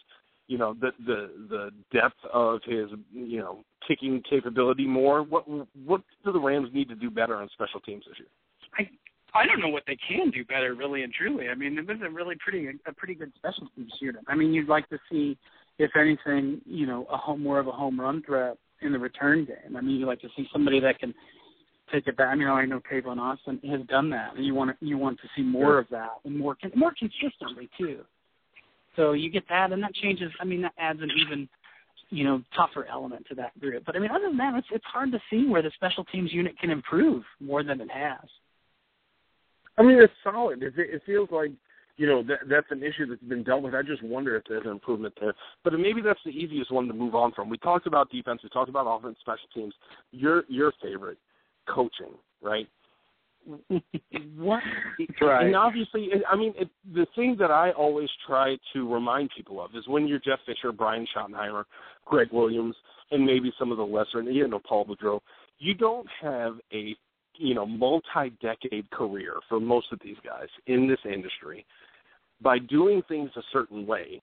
you know, the the the depth of his, you know, kicking capability more? What what do the Rams need to do better on special teams this year? I I don't know what they can do better, really and truly. I mean, it was a really pretty a pretty good special teams unit. I mean, you'd like to see, if anything, you know, a home more of a home run threat in the return game. I mean, you like to see somebody that can take it back. I mean, I know Tavon Austin has done that, and you want to you want to see more sure. of that and more more consistently too. So you get that, and that changes. I mean, that adds an even you know tougher element to that group. But I mean, other than that, it's it's hard to see where the special teams unit can improve more than it has. I mean, it's solid. It, it feels like you know that that's an issue that's been dealt with. I just wonder if there's an improvement there. But maybe that's the easiest one to move on from. We talked about defense. We talked about offense, special teams. Your your favorite, coaching, right? [laughs] what? Right. And obviously, I mean, it, the thing that I always try to remind people of is when you're Jeff Fisher, Brian Schottenheimer, Gregg Williams, and maybe some of the lesser, you know, Paul Boudreau, you don't have a you know multi-decade career for most of these guys in this industry by doing things a certain way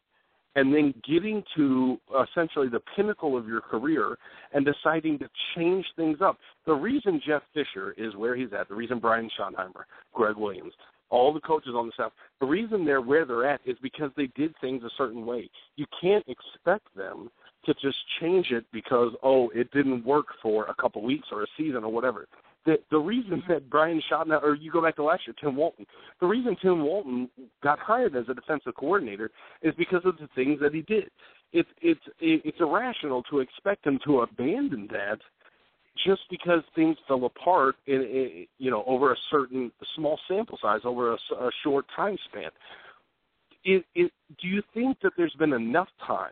and then getting to essentially the pinnacle of your career and deciding to change things up. The reason Jeff Fisher is where he's at, the reason Brian Schottenheimer, Gregg Williams, all the coaches on the staff, the reason they're where they're at is because they did things a certain way. You can't expect them to just change it because, oh, it didn't work for a couple weeks or a season or whatever the the reason [laughs] that Brian Schottenheimer, or you go back to last year, Tim Walton, the reason Tim Walton got hired as a defensive coordinator is because of the things that he did. It's it's it's irrational to expect him to abandon that just because things fell apart in, in you know over a certain small sample size over a, a short time span. It, it, do you think that there's been enough time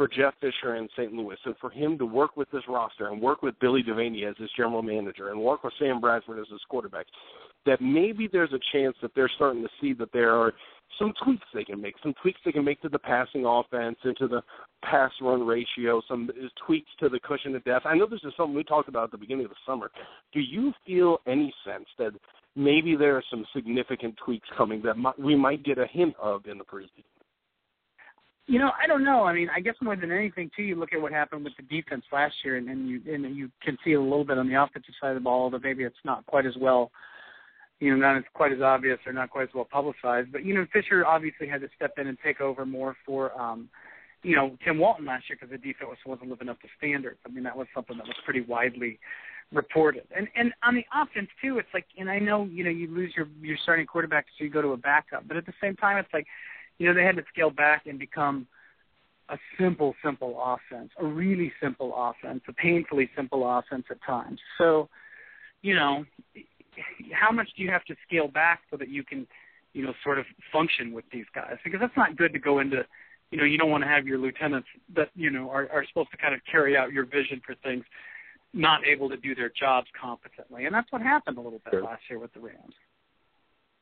for Jeff Fisher in St. Louis and for him to work with this roster and work with Billy Devaney as his general manager and work with Sam Bradford as his quarterback, that maybe there's a chance that they're starting to see that there are some tweaks they can make, some tweaks they can make to the passing offense and to the pass run ratio, some tweaks to the cushion of death. I know this is something we talked about at the beginning of the summer. Do you feel any sense that maybe there are some significant tweaks coming that we might get a hint of in the preseason? You know, I don't know. I mean, I guess more than anything, too, you look at what happened with the defense last year, and then you and you can see a little bit on the offensive side of the ball that maybe it's not quite as well, you know, not as quite as obvious or not quite as well publicized. But you know, Fisher obviously had to step in and take over more for, um, you know, Tim Walton last year because the defense wasn't living up to standards. I mean, that was something that was pretty widely reported. And and on the offense too, it's like, and I know you know you lose your your starting quarterback, so you go to a backup, but at the same time, it's like you know, they had to scale back and become a simple, simple offense, a really simple offense, a painfully simple offense at times. So, you know, how much do you have to scale back so that you can, you know, sort of function with these guys? Because that's not good to go into, you know, you don't want to have your lieutenants that, you know, are, are supposed to kind of carry out your vision for things not able to do their jobs competently. And that's what happened a little bit sure. last year with the Rams.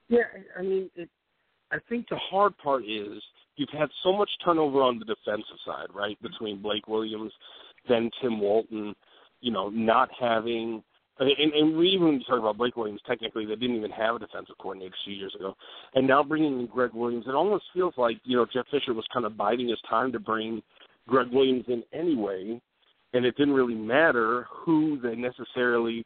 Yeah, I mean, it, I think the hard part is you've had so much turnover on the defensive side, right? Mm-hmm. Between Blake Williams, then Tim Walton, you know, not having and, and we even talk about Blake Williams. Technically, they didn't even have a defensive coordinator two years ago, and now bringing in Gregg Williams, it almost feels like you know Jeff Fisher was kind of biding his time to bring Gregg Williams in anyway, and it didn't really matter who they necessarily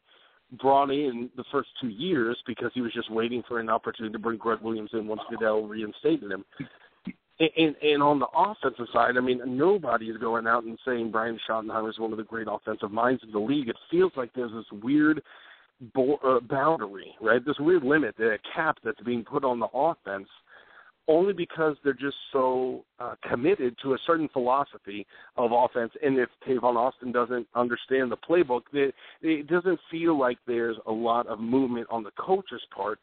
brought in the first two years because he was just waiting for an opportunity to bring Gregg Williams in once Goodell reinstated him. And, and, and on the offensive side, I mean, nobody is going out and saying Brian Schottenheimer is one of the great offensive minds of the league. It feels like there's this weird bo- uh, boundary, right? This weird limit, a cap that's being put on the offense only because they're just so uh, committed to a certain philosophy of offense. And if Tavon Austin doesn't understand the playbook, it, it doesn't feel like there's a lot of movement on the coach's part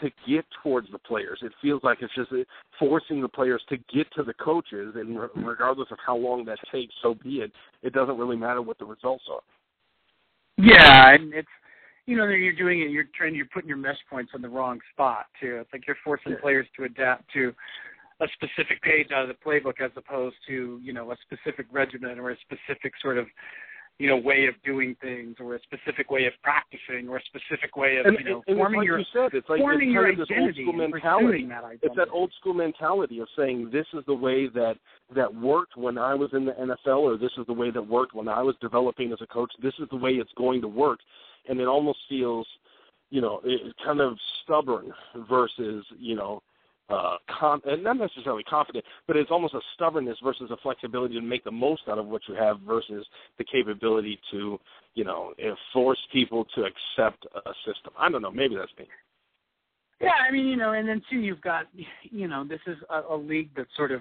to get towards the players. It feels like it's just uh, forcing the players to get to the coaches, and re- regardless of how long that takes, so be it. It doesn't really matter what the results are. Yeah, and it's you know you're doing it. You're trying. You're putting your mesh points on the wrong spot too. It's like you're forcing players to adapt to a specific page out of the playbook as opposed to you know a specific regimen or a specific sort of you know way of doing things or a specific way of practicing or a specific way of And, you know and forming it's like your you said, it's like forming it's your kind of this old school mentality. that identity. It's that old school mentality of saying this is the way that that worked when I was in the NFL, or this is the way that worked when I was developing as a coach. This is the way it's going to work, and it almost feels, you know, it, kind of stubborn versus you know, uh, com- and not necessarily confident, but it's almost a stubbornness versus a flexibility to make the most out of what you have versus the capability to, you know, force people to accept a system. I don't know. Maybe that's me. Yeah, I mean, you know, and then too, you've got, you know, this is a, a league that sort of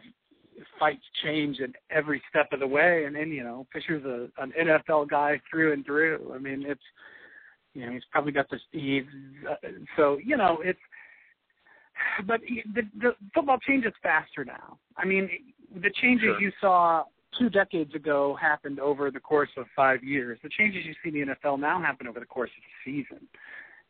fights change at every step of the way, and then you know, Fisher's a an NFL guy through and through. I mean, it's, you know, he's probably got this. He's uh, so you know, it's, but the, the football changes faster now. I mean, the changes Sure. you saw two decades ago happened over the course of five years. The changes you see in the NFL now happen over the course of a season.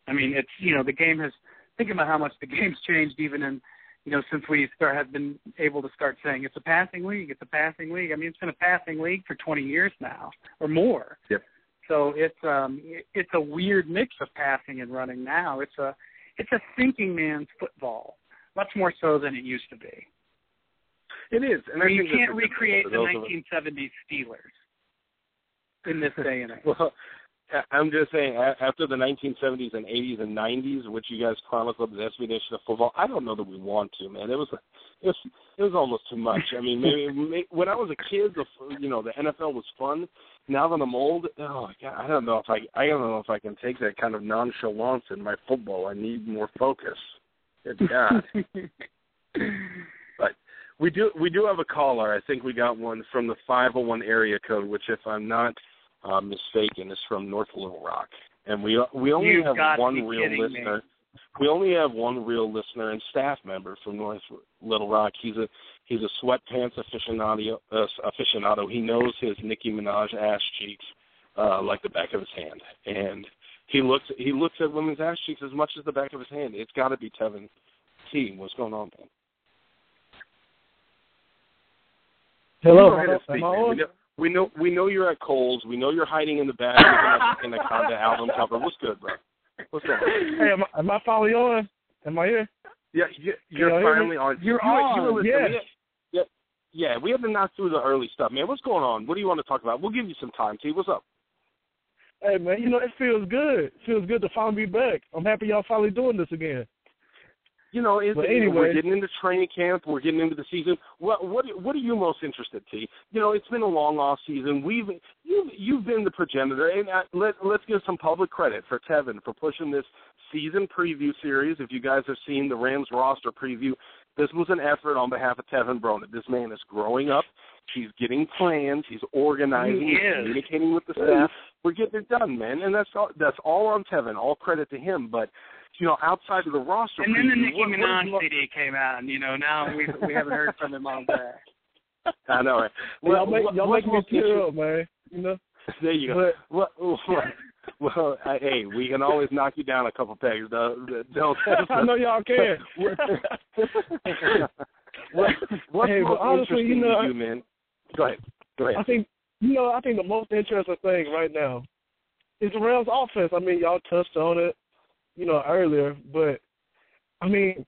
I mean, it's you know, the game has think about how much the game's changed even in you know since we start have been able to start saying it's a passing league it's a passing league i mean it's been a passing league for 20 years now or more Yep. So it's um it- it's a weird mix of passing and running now. It's a it's a thinking man's football much more so than it used to be. It is, and I mean, you can't recreate the those 1970s steelers in this day and age. [laughs] Well, I'm just saying, after the 1970s and 80s and 90s, which you guys chronicled the SB Nation of football, I don't know that we want to, man. It was, it was, it was almost too much. I mean, maybe, [laughs] may when I was a kid, the, you know, the NFL was fun. Now that I'm old, oh God, I don't know if I, I don't know if I can take that kind of nonchalance in my football. I need more focus. Good God. [laughs] But we do we do have a caller. I think we got one from the 501 area code, which, if I'm not uh, mistaken, is from North Little Rock. And we we only You've have one real kidding me. listener. We only have one real listener and staff member from North Little Rock. He's a he's a sweatpants aficionado. Uh, aficionado. He knows his Nicki Minaj ass cheeks uh, like the back of his hand, and he looks he looks at women's ass cheeks as much as the back of his hand. It's got to be Tevin T. What's going on, man? Hello, Go ahead speak, man. We on? We know we know you're at Cole's. We know you're hiding in the back of an Anaconda album cover. What's good, bro? What's going on? Hey, am I, am I finally on? Am I here? Yeah, you, you're y'all hear me? finally on. You're you, on, You yes. Yeah, yeah. We have to knock through the early stuff, man. What's going on? What do you want to talk about? We'll give you some time, T. What's up? Hey, man, you know, it feels good. It feels good to finally be back. I'm happy y'all finally doing this again. You know, is, But we're getting into training camp. We're getting into the season. What what what are you most interested, T? You know, it's been a long off season. We've you've you've been the progenitor, and uh, let let's give some public credit for Tevin for pushing this season preview series. If you guys have seen the Rams roster preview, this was an effort on behalf of Tevin Bronin. This man is growing up. He's getting plans. He's organizing. He he's communicating with the staff. We're getting it done, man, and that's all. That's all on Tevin. All credit to him. But you know, outside of the roster, and then the preview, Nicki what- what Minaj is CD came out, and you know now we we haven't heard from him all day. [laughs] I know, right? y'all make, y'all make me tear up, man. You know, [laughs] There you go. but [laughs] Well, well, well hey, we can always knock you down a couple pegs. Though. Don't. I know y'all can. what, what's Hey, most honestly, you interesting know, to you, man? Go ahead. Go ahead. I think you know, I think the most interesting thing right now is the Rams offense. I mean, y'all touched on it, you know, earlier, but I mean,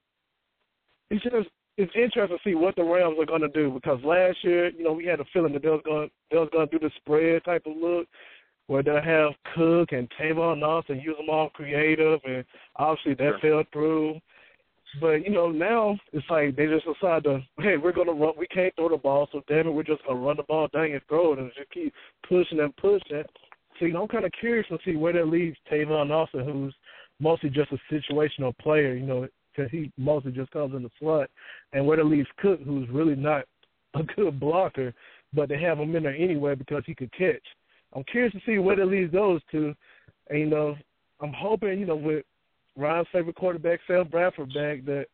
it's just it's interesting to see what the Rams are going to do because last year, you know, we had a feeling that they was going they was going to do the spread type of look where they'll have Cook and Tavon Austin use them all creative, and obviously that fell through. But you know now it's like they just decide to hey we're gonna run we can't throw the ball so damn it we're just gonna run the ball down your throat and just keep pushing and pushing. So you know I'm kind of curious to see where that leaves Tavon Austin, who's mostly just a situational player. You know because he mostly just comes in the slot, and where it leaves Cook, who's really not [laughs] a good blocker, but they have him in there anyway because he could catch. I'm curious to see where it leads those two. And, you know, I'm hoping, you know, with Ryan's favorite quarterback, Sam Bradford, back, that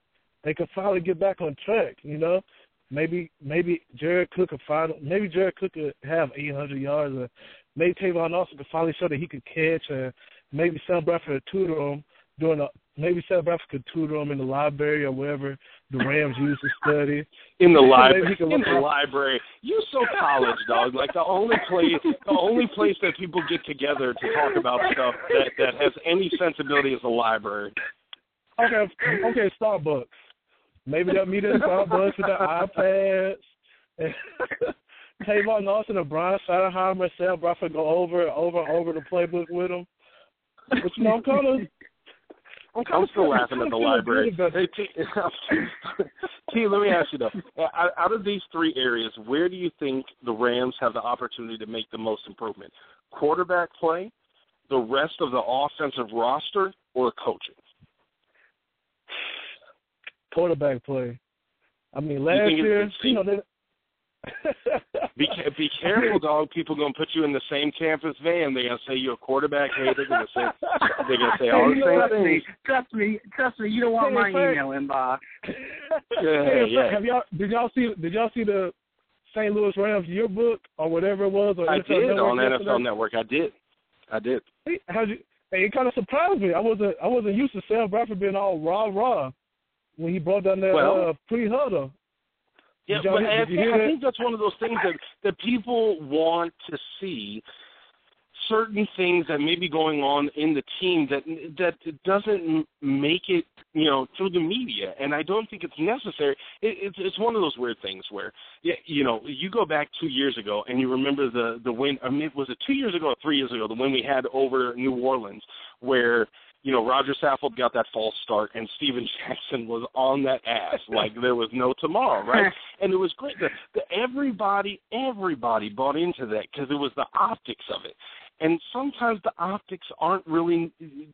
they could finally get back on track. You know, maybe maybe Jared Cook could find maybe Jared Cook could have 800 yards, or maybe Tavon Austin could finally show that he could catch, and maybe Sam Bradford could tutor him doing a maybe Sam Bradford could tutor him in the library or wherever the Rams used to study. In the library, Maybe he can in the up- library. You so college, dog. Like the only place, the only place that people get together to talk about stuff that that has any sensibility is the library. Okay, okay, Starbucks. Maybe they'll meet in Starbucks with their iPads. [laughs] Tavon Austin and Brian Schottenheimer, Sam Bradford go over and over and over the playbook with them. But you know, [laughs] I'm kind of. I'm, kinda I'm still laughing at the library. Hey, T, [laughs] T, let me ask you though. Out of these three areas, where do you think the Rams have the opportunity to make the most improvement? Quarterback play, the rest of the offensive roster, or coaching? quarterback play. I mean, last it's year, you know, they, Be be careful, dog. People gonna put you in the same campus van. They're gonna say you're a quarterback hater. They're gonna say they're gonna say all Hey, the trust same me, trust me, trust me. You don't want Hey, my Frank. email inbox. [laughs] Yeah, Hey, yeah. Have y'all did y'all see did y'all see the St. Louis Rams yearbook or whatever it was? Or I NFL did Network on yesterday? NFL Network. I did. I did. Hey, how'd you? Hey, it kind of surprised me. I wasn't I wasn't used to Sam Bradford being all rah rah when he brought down that Well- uh, pre huddle. Yeah, but I, think, I think that's one of those things that that people want to see certain things that may be going on in the team that that doesn't make it you know through the media. And i don't think it's necessary. It, it's it's one of those weird things where yeah you know you go back two years ago and you remember the the win i mean was it two years ago or three years ago the win we had over new orleans where you know, Roger Saffold got that false start, and Steven [laughs] Jackson was on that ass [laughs] like there was no tomorrow, right? [laughs] and it was great. The, the, everybody, everybody bought into that because it was the optics of it. And sometimes the optics aren't really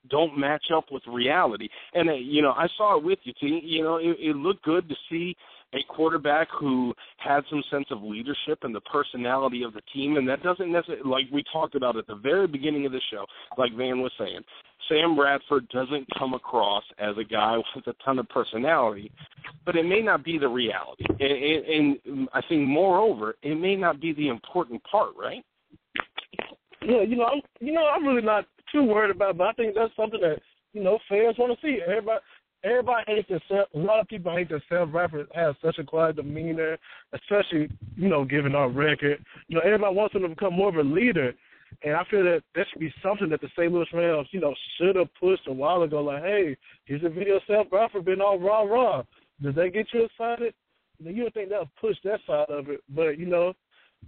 don't match up with reality. And uh, you know, I saw it with you, T. You know, it, it looked good to see a quarterback who had some sense of leadership and the personality of the team, and that doesn't necessarily, like we talked about at the very beginning of the show, like Van was saying, Sam Bradford doesn't come across as a guy with a ton of personality, but it may not be the reality. And, and, and I think, moreover, it may not be the important part, right? Yeah, you know, I'm you know I'm really not too worried about, it, but I think that's something that you know fans want to see. Everybody. Everybody hates that. Sam, a lot of people hate Sam Bradford has such a quiet demeanor, especially you know, given our record. You know, everybody wants him to become more of a leader, and I feel that that should be something that the St. Louis Rams, you know, should have pushed a while ago. Like, hey, here's a video Sam Bradford being all rah rah. Does that get you excited? You, know, you would think that would push that side of it, but you know,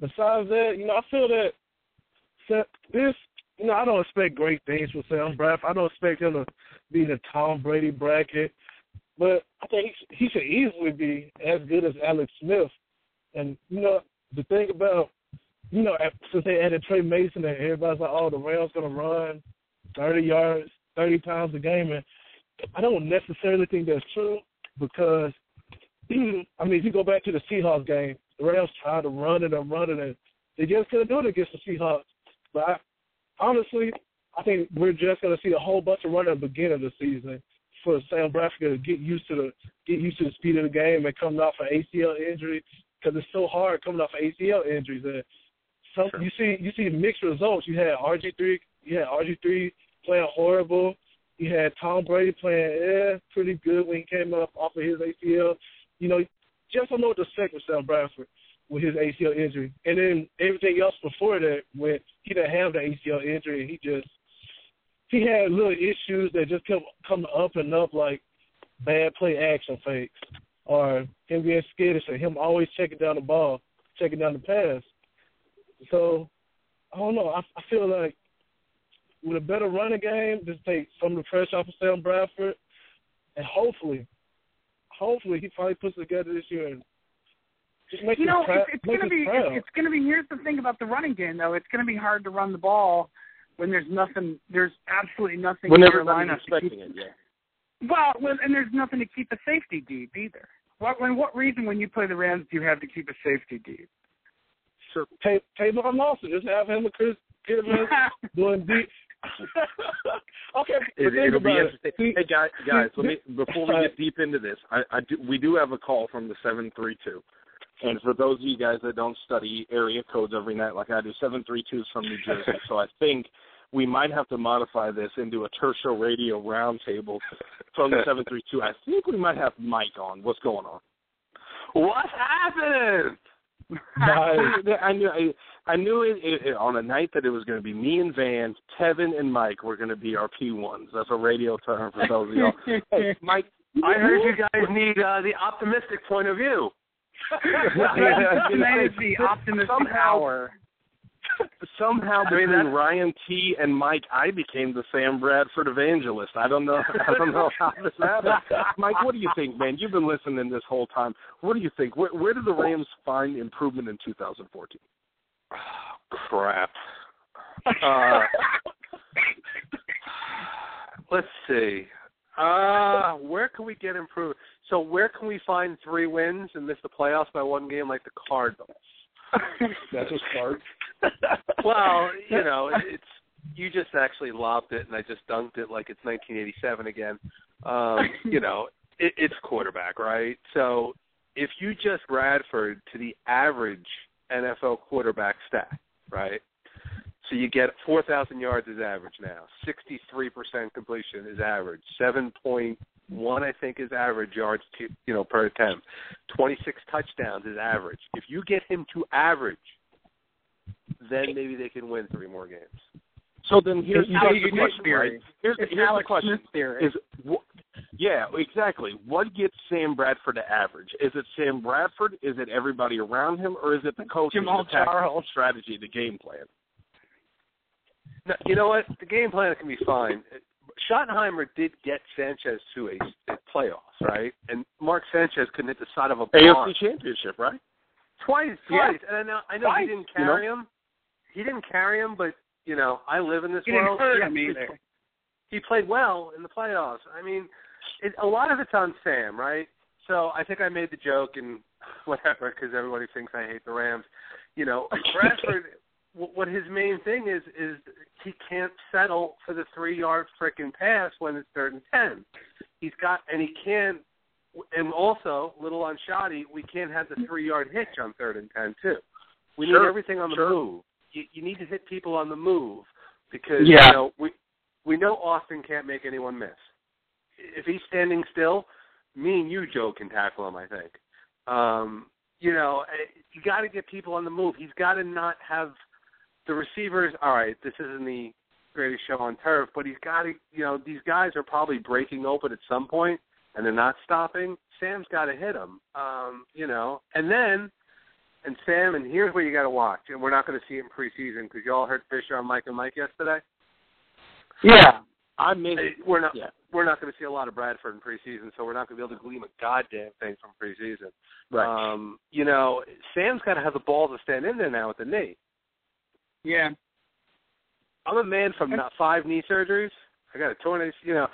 besides that, you know, I feel that this, you know, I don't expect great things from Sam Bradford. I don't expect him to be in the Tom Brady bracket, but I think he, should easily be as good as Alex Smith. And you know, the thing about, you know, since they added Tre Mason and everybody's like, oh, the Rams gonna run 30 yards, 30 times a game, and I don't necessarily think that's true because, [clears throat] I mean, if you go back to the Seahawks game, the Rams tried to run it and run it, and they just couldn't do it against the Seahawks. But I, honestly, I think we're just going to see a whole bunch of running at the beginning of the season for Sam Bradford to get used to the get used to the speed of the game and coming off an ACL injury because it's so hard coming off an ACL injuries. And some you see you see mixed results. You had RG three, you had RG three playing horrible. You had Tom Brady playing eh, pretty good when he came up off of his ACL. You know, just don't know what to expect with Sam Bradford with his ACL injury. And then everything else before that, when he didn't have the ACL injury, he just he had little issues that just kept coming up and up, like bad play action fakes, or him being skittish, and him always checking down the ball, checking down the pass. So I don't know. I, I feel like with a better running game, just take some of the pressure off of Sam Bradford, and hopefully, hopefully he finally puts it together this year and just make You know, proud. it's, it's gonna be proud. it's, it's gonna be. Here's the thing about the running game, though. It's gonna be hard to run the ball when there's nothing. There's absolutely nothing When in your everybody's lineup to keep- expecting it, yeah. Well, well, and there's nothing to keep a safety deep either. What when what reason when you play the Rams do you have to keep a safety deep? Sure. Pay Tavon Lawson, just have him with Chris Givens [laughs] doing deep. [laughs] okay, it, it'll be interesting. it. See, Hey guys, guys, let me before we get deep into this, I, I do, we do have a call from the seven three two, and for those of you guys that don't study area codes every night like I do, seven three two is from New Jersey, [laughs] so I think we might have to modify this into a tertial radio roundtable from the seven three two. I think we might have Mike on. What's going on? What's happening? Nice. I knew I, I knew it, it, it on a night that it was going to be me and Van, Tevin and Mike were going to be our P ones. That's a radio term for those of y'all. Hey, Mike, I heard you guys need uh, the optimistic point of view. [laughs] Tonight is the optimistic Somehow- hour. somehow I mean, between Ryan T and Mike, I became the Sam Bradford evangelist. I don't know. [laughs] I don't know how this happened. Mike, what do you think, man? You've been listening this whole time. What do you think? Where, where did the Rams find improvement in 2014? Crap. [laughs] Uh, let's see. Uh, where can we get improved? So where can we find three wins and miss the playoffs by one game like the Cardinals? [laughs] That's a start. [laughs] well, you know, [laughs] it's you just actually lobbed it and I just dunked it like it's 1987 again. Um, you know, it, it's quarterback, right? So if you just Radford to the average NFL quarterback stat, right? So you get 4,000 yards is average now. 63% completion is average. 7.1, I think, is average yards to, you know per attempt. 26 touchdowns is average. If you get him to average, then maybe they can win three more games. So then here's, It's here's Alex the question, theory. right? Here's, It's here's the question: Smith theory. Is wh- yeah, exactly. What gets Sam Bradford to average? Is it Sam Bradford? Is it everybody around him, or is it the coach, Jamaal the tactics, Charles. strategy, the game plan? No, you know what? The game plan can be fine. Schottenheimer did get Sanchez to a, a playoffs, right? And Mark Sanchez couldn't hit the side of a barn. AFC Championship, right? Twice, Yeah. twice. And I know, I know he didn't you carry him. He didn't carry him, but you know, I live in this He didn't world. hurt Yeah, him he- either. He played well in the playoffs. I mean, it, a lot of it's on Sam, right? So I think I made the joke and [laughs] whatever because everybody thinks I hate the Rams. You know, [laughs] Bradford. Wh- what his main thing is is he can't settle for the three yard frickin' pass when it's third and ten. He's got and he can't. And also, little on Schotty, we can't have the three yard hitch on third and ten too. We Sure, need everything on the sure. move. You, you need to hit people on the move because Yeah. you know we we know Austin can't make anyone miss. If he's standing still, me and you, Joe, can tackle him. I think. Um, you know, eh, you got to get people on the move. He's got to not have the receivers. All right, this isn't the greatest show on turf, but he's got to. You know, these guys are probably breaking open at some point, and they're not stopping. Sam's got to hit them. Um, you know, and then. And Sam, and here's what you got to watch, and we're not going to see it in preseason because you all heard Fisher on Mike and Mike yesterday. Yeah. I mean, We're not Yeah. we're not going to see a lot of Bradford in preseason, so we're not going to be able to glean a goddamn thing from preseason. Right. Um, you know, Sam's got to have the balls to stand in there now with the knee. Yeah. I'm a man from not five knee surgeries. I got a torn, you know,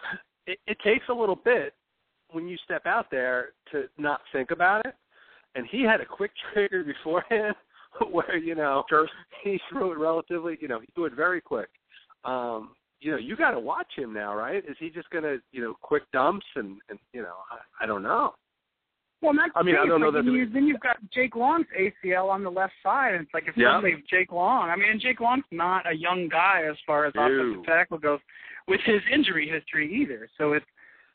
it, it takes a little bit when you step out there to not think about it. And he had a quick [laughs] trigger beforehand [laughs] where you know [laughs] he threw it relatively, you know, he threw it very quick. Um, you know, you got to watch him now, right? Is he just going to, you know, quick dumps and, and you know, I, I don't know. Well, that's I mean, I don't It's know that then, you, then you've got Jake Long's ACL on the left side, and it's like if Yeah. suddenly Jake Long. I mean, and Jake Long's not a young guy as far as No. offensive tackle goes, with his injury history either. So it's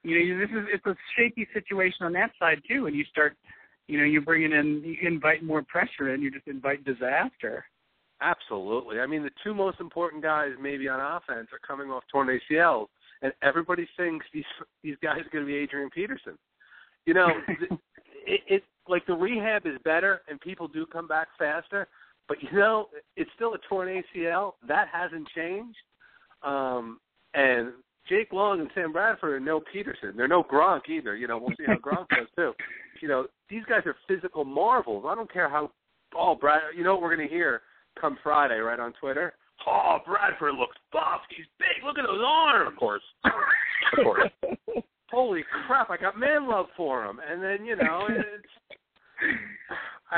you know this is it's a shaky situation on that side too, and you start. You know, you bring it in, you invite more pressure in, you just invite disaster. Absolutely. I mean, the two most important guys maybe on offense are coming off torn ACLs, and everybody thinks these these guys are going to be Adrian Peterson. You know, th- [laughs] it, it like the rehab is better, and people do come back faster. But you know, it's still a torn ACL. That hasn't changed. Um, and Jake Long and Sam Bradford are no Peterson. They're no Gronk either. You know, we'll see how Gronk does too. [laughs] You know, these guys are physical marvels. I don't care how. Oh, Brad, you know what we're going to hear come Friday, right on Twitter? Oh, Bradford looks buff. He's big. Look at those arms. Of course. Of course. [laughs] holy crap, I got man love for him. And then you know, it's. [sighs]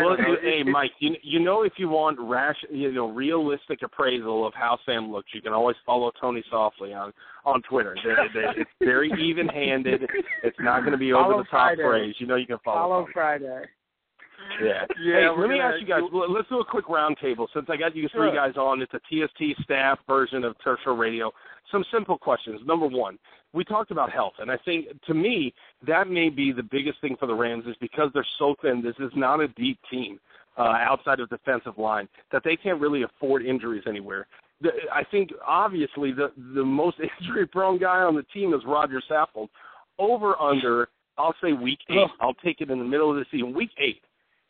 Well, know. you- hey, Mike, you you know if you want rash, you know, realistic appraisal of how Sam looks, you can always follow Tony Softli on on Twitter. They're, they're, it's very [laughs] even-handed. It's not going to be over Follow the top Friday. praise. You know, you can follow. Follow Tony. Friday. Yeah. Yeah, hey, let me ask you guys. Let's do a quick roundtable since I got you three Sure. guys on. It's a TST staff version of Tertiary Radio. Some simple questions. Number one, we talked about health, and I think to me that may be the biggest thing for the Rams is because they're so thin. This is not a deep team uh, outside of defensive line that they can't really afford injuries anywhere. The, I think obviously the the most [laughs] injury prone guy on the team is Roger Saffold. Over under, I'll say week eight. I'll take it in the middle of the season. Week eight.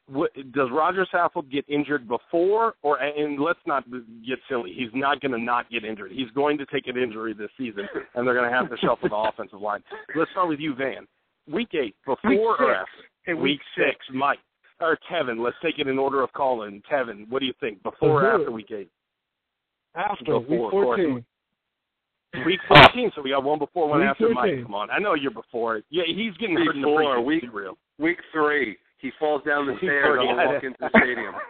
What, does Rodger Saffold get injured before, or and let's not get silly. He's not going to not get injured. He's going to take an injury this season, and they're going to have to shuffle the [laughs] offensive line. Let's start with you, Van. Week eight, before Week or after? Hey, week, week six, Mike or Kevin. Let's take it in order of calling. Kevin, what do you think? Before or Let's after week eight? After Before, week of 14. Week ah. fourteen, so we got one before, one Week after. Mike, come on. I know you're before. Yeah, he's getting hurt in the Before, week- real. Week three, he falls down the [laughs] Week stairs three, on the walk into the stadium. [laughs]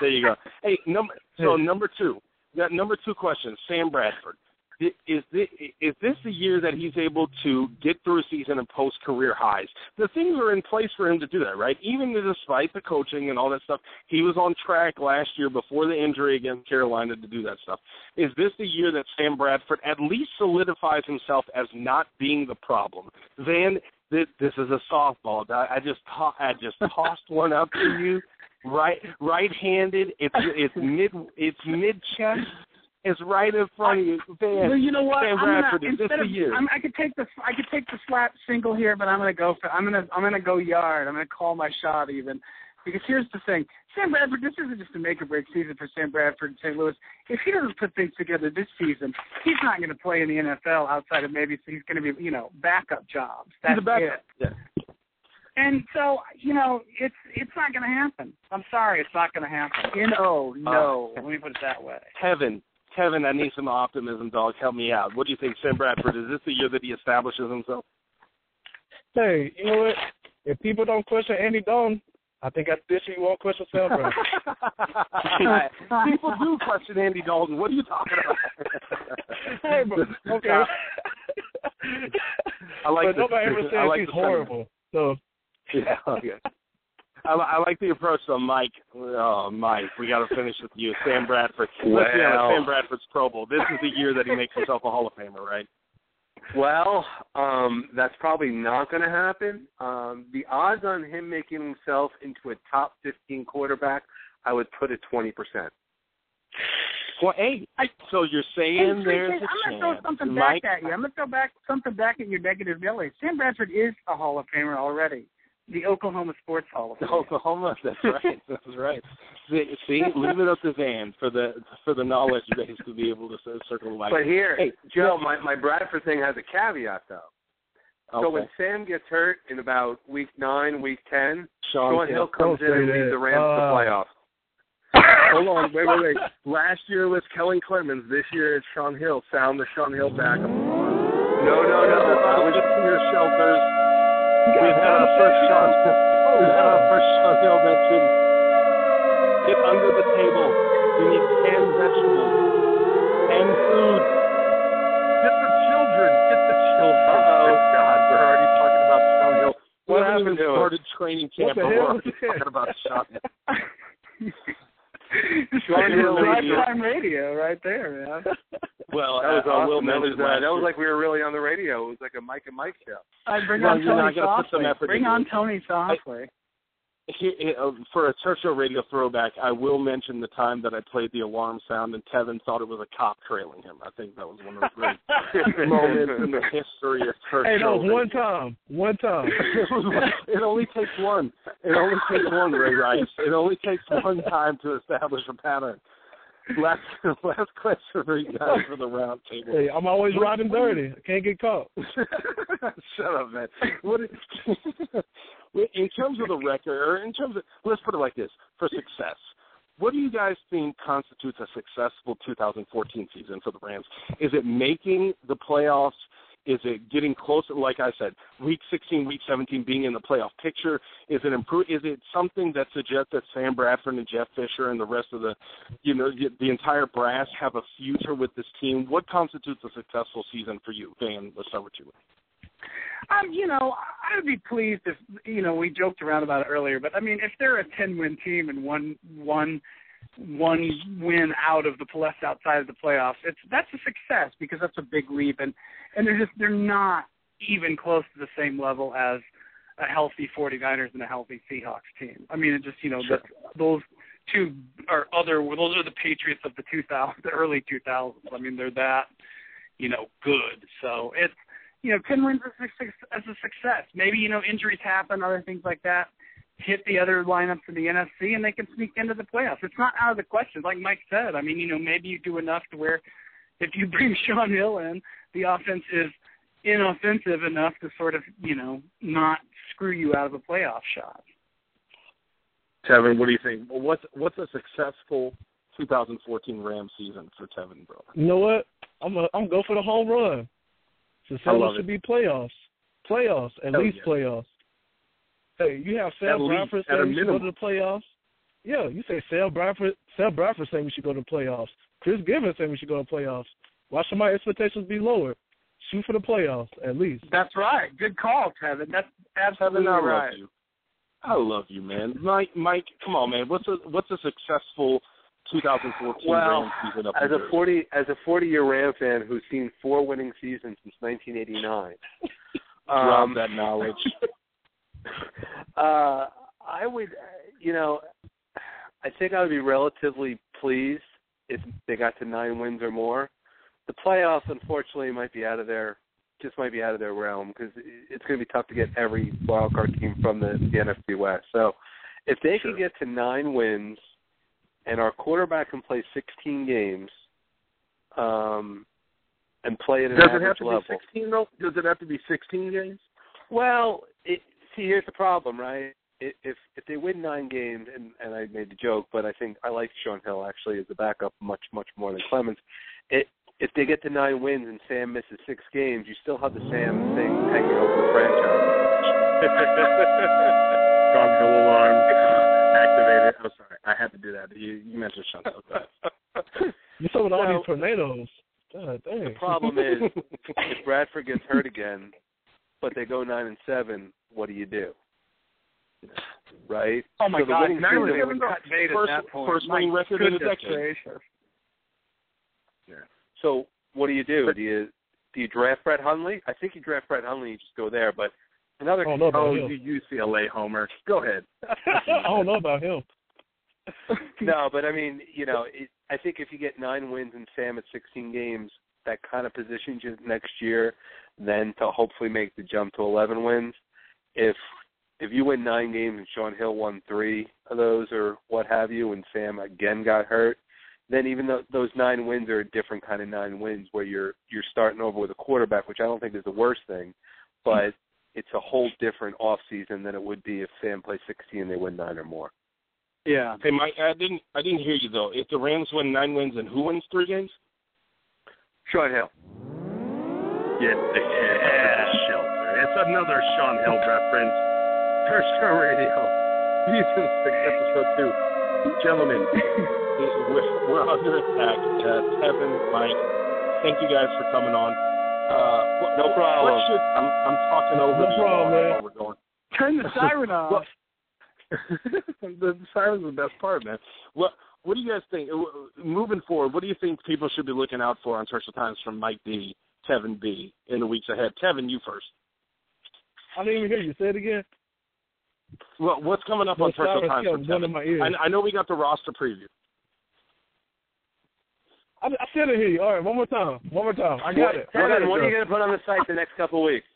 There you go. Hey, number so hmm. number two. That number two question, Sam Bradford. Is this, is this the year that he's able to get through a season and post career highs? The things are in place for him to do that, right? Even despite the coaching and all that stuff, he was on track last year before the injury against Carolina to do that stuff. Is this the year that Sam Bradford at least solidifies himself as not being the problem? Van, this, this is a softball. I, I just to- I just [laughs] tossed one up to you right right-handed. It's it's mid it's mid chest. It's right in front of you. Van, Well, you know what? Sam I'm Bradford, gonna, is this instead of, year? I'm, I could take the I could take the slap single here, but I'm gonna go for I'm gonna I'm gonna go yard. I'm gonna call my shot even. Because here's the thing, Sam Bradford. This isn't just a make or break season for Sam Bradford and St. Louis. If he doesn't put things together this season, he's not going to play in the NFL outside of maybe so he's going to be you know backup jobs. That's backup. it. Yeah. And so, you know, it's it's not going to happen. I'm sorry, it's not going to happen. No, no. [laughs] Uh, Let me put it that way. Kevin, Kevin, I need some optimism, dog. Help me out. What do you think, Sam Bradford? Is this the year that he establishes himself? Hey, you know what? If people don't question Andy Dalton, I think I this year you won't question Sam Bradford. [laughs] People do question Andy Dalton. What are you talking about? [laughs] hey, but okay. I like but the- nobody ever I says like he's the sentiment. horrible. So [laughs] Yeah, okay. I, I like the approach, though, Mike. Oh, Mike, we got to finish with you, Sam Bradford. Let's be Well. honest, Sam Bradford's Pro Bowl. This is the year that he makes himself a Hall of Famer, right? Well, um, that's probably not going to happen. Um, the odds on him making himself into a top 15 quarterback, I would put at 20%. Well, hey, so you're saying Hey, there's Tracy, a I'm gonna chance, throw something Mike? back at you. I'm gonna throw back something back at your negative Billy. Sam Bradford is a Hall of Famer already. The Oklahoma Sports Hall of Fame. Oklahoma. [laughs] That's right. That's right. See, see, leave it up to Van for the for the knowledge base to be able to c- circle the wagon. But here, Hey, Joe, my, my Bradford thing has a caveat, though. Okay. So when Sam gets hurt in about week nine, week 10, Shaun Shaun Hill comes in and leads the Rams Uh, to playoffs. [coughs] Hold on, wait, wait, wait. Last year was Kellen Clemens. This year it's Shaun Hill. Sound the Shaun Hill back. No, no, no. I was Just your shelters. We've had our first Shaun. We've had our first Shaun Hill mention. Get under the table. We need canned vegetables and food. Get the children. Get the children. Uh-oh. Oh God, we're already talking about Shaun Hill. We What happened to us? started training camp, What the but we're hell already was that? talking about Shaun [laughs] Hill. Shaun Hill leads the- Lifetime radio right there, man. Well, That was I, I will awesome. That was, mention uh, that was like we were really on the radio. It was like a Mike and Mike show. I bring Well, on you know, I Tony gotta put some Softli. Bring on. Tony Softli. He- uh, for a Turf Show radio throwback, I will mention the time that I played the alarm sound and Tevin thought it was a cop trailing him. I think that was one of the great [laughs] moments in the history of church hey, radio. one time. One time. [laughs] it, was, it only takes one. It only takes one, Ray Rice. It only takes one time to establish a pattern. Last [laughs] last question for you guys for the round table. Hey, I'm always riding dirty. I can't get caught. Shut up, man. What in terms of the record, or in terms of let's put it like this: for success, what do you guys think constitutes a successful 2014 season for the Rams? Is it making the playoffs? Is it getting closer? Like I said, week 16, week 17, being in the playoff picture. Is it improve? Is it something that suggests that Sam Bradford and Jeff Fisher and the rest of the, you know, the, the entire brass have a future with this team? What constitutes a successful season for you, Van? Let's start with you. Um, you know, I would be pleased if you know we joked around about it earlier, but I mean, if they're a ten-win team and one one one win out of the plus outside of the playoffs, it's that's a success because that's a big leap, and and they're just they're not even close to the same level as a healthy 49ers and a healthy Seahawks team. I mean, it just you know Sure. the, those two are other those are the Patriots of the 2000 the early 2000s. I mean, they're that you know good. So it's you know, ten wins is a, as a success. Maybe you know injuries happen, other things like that hit the other lineups in the NFC, and they can sneak into the playoffs. It's not out of the question, like Mike said. I mean, you know, maybe you do enough to where if you [laughs] bring Shaun Hill in, the offense is inoffensive enough to sort of you know not screw you out of a playoff shot. Tevin, what do you think? What's what's a successful 2014 Rams season for Tevin, bro? You know what? I'm a, I'm go for the home run. So I love seven should be playoffs. Playoffs, at Hell least yeah. playoffs. Hey, you have At Sam least, Bradford at saying we should go to the playoffs. Yeah, you say Sam Bradford. Sam Bradford saying we should go to the playoffs. Chris Givens saying we should go to the playoffs. Why should my expectations be lowered? Shoot for the playoffs at least. That's right. Good call, Kevin. That's absolutely Tevin, I love right. you. I love you, man. Mike, Mike, come on, man. What's a what's a successful 2014 Well, Rams season up as a Jersey? forty as a forty year Ram fan who's seen four winning seasons since 1989. [laughs] Drop um, that knowledge. [laughs] uh, I would, you know, I think I would be relatively pleased if they got to nine wins or more. The playoffs, unfortunately, might be out of their just might be out of their realm because it's going to be tough to get every wild card team from the, the NFC West. So, if they Sure. can get to nine wins, and our quarterback can play 16 games, um, and play it at an Does it have to level. be 16 though? Does it have to be 16 games? Well, it, see, here's the problem, right? I- If if they win nine games, and and I made the joke, but I think I like Shaun Hill actually as a backup much much more than Clemens. It if they get to nine wins and Sam misses six games, you still have the Sam thing hanging over the franchise. [laughs] Shaun Hill alarm activated. I'm sorry, I had to do that. You, you mentioned Shaun Hill. [laughs] You saw with all these tornadoes. God dang. The problem is [laughs] if Bradford gets hurt again, but they go nine and seven, what do you do? Right? Oh my So God! Nine season- they would cut First- at that point. first winning record in a goodness decade. gracious. So what do you do? Do you do you draft Brett Hundley? I think you draft Brett Hundley, you just go there. But another I don't know about Oh, him. you UCLA homer. Go ahead. [laughs] I don't know about him. [laughs] no, but I mean, you know, it, I think if you get nine wins and Sam at 16 games, that kind of positions you next year, then to hopefully make the jump to 11 wins. If if you win nine games and Shaun Hill won three of those or what have you, and Sam again got hurt, then even though those nine wins are a different kind of nine wins where you're you're starting over with a quarterback, which I don't think is the worst thing, but it's a whole different off season than it would be if Sam plays 16 and they win nine or more. Yeah. Hey, Mike, I didn't I didn't hear you though. If the Rams win nine wins, and who wins three games? Shaun Hill. Yeah, yeah, shelter. It's another Shaun Hill reference. Turf Show Radio, season six, episode two. Gentlemen, we're, [laughs] we're under attack. Uh, Kevin, Mike, thank you guys for coming on. Uh, what, No problem. What should, I'm, I'm talking over No the problem, man. while we're going. Turn the [laughs] siren off. [laughs] The siren's the best part, man. What What do you guys think? Moving forward, what do you think people should be looking out for on Special Times from Mike D, Kevin B, in the weeks ahead? Kevin, you first. I didn't even hear you. Say it again. Well, what's coming up The on sirens Times kept for going Kevin? in. I, I know we got the roster preview. I, I still didn't hear you. All right, one more time. One more time. I got it. I got Kevin, it, what are you going to put on the site the next couple of weeks?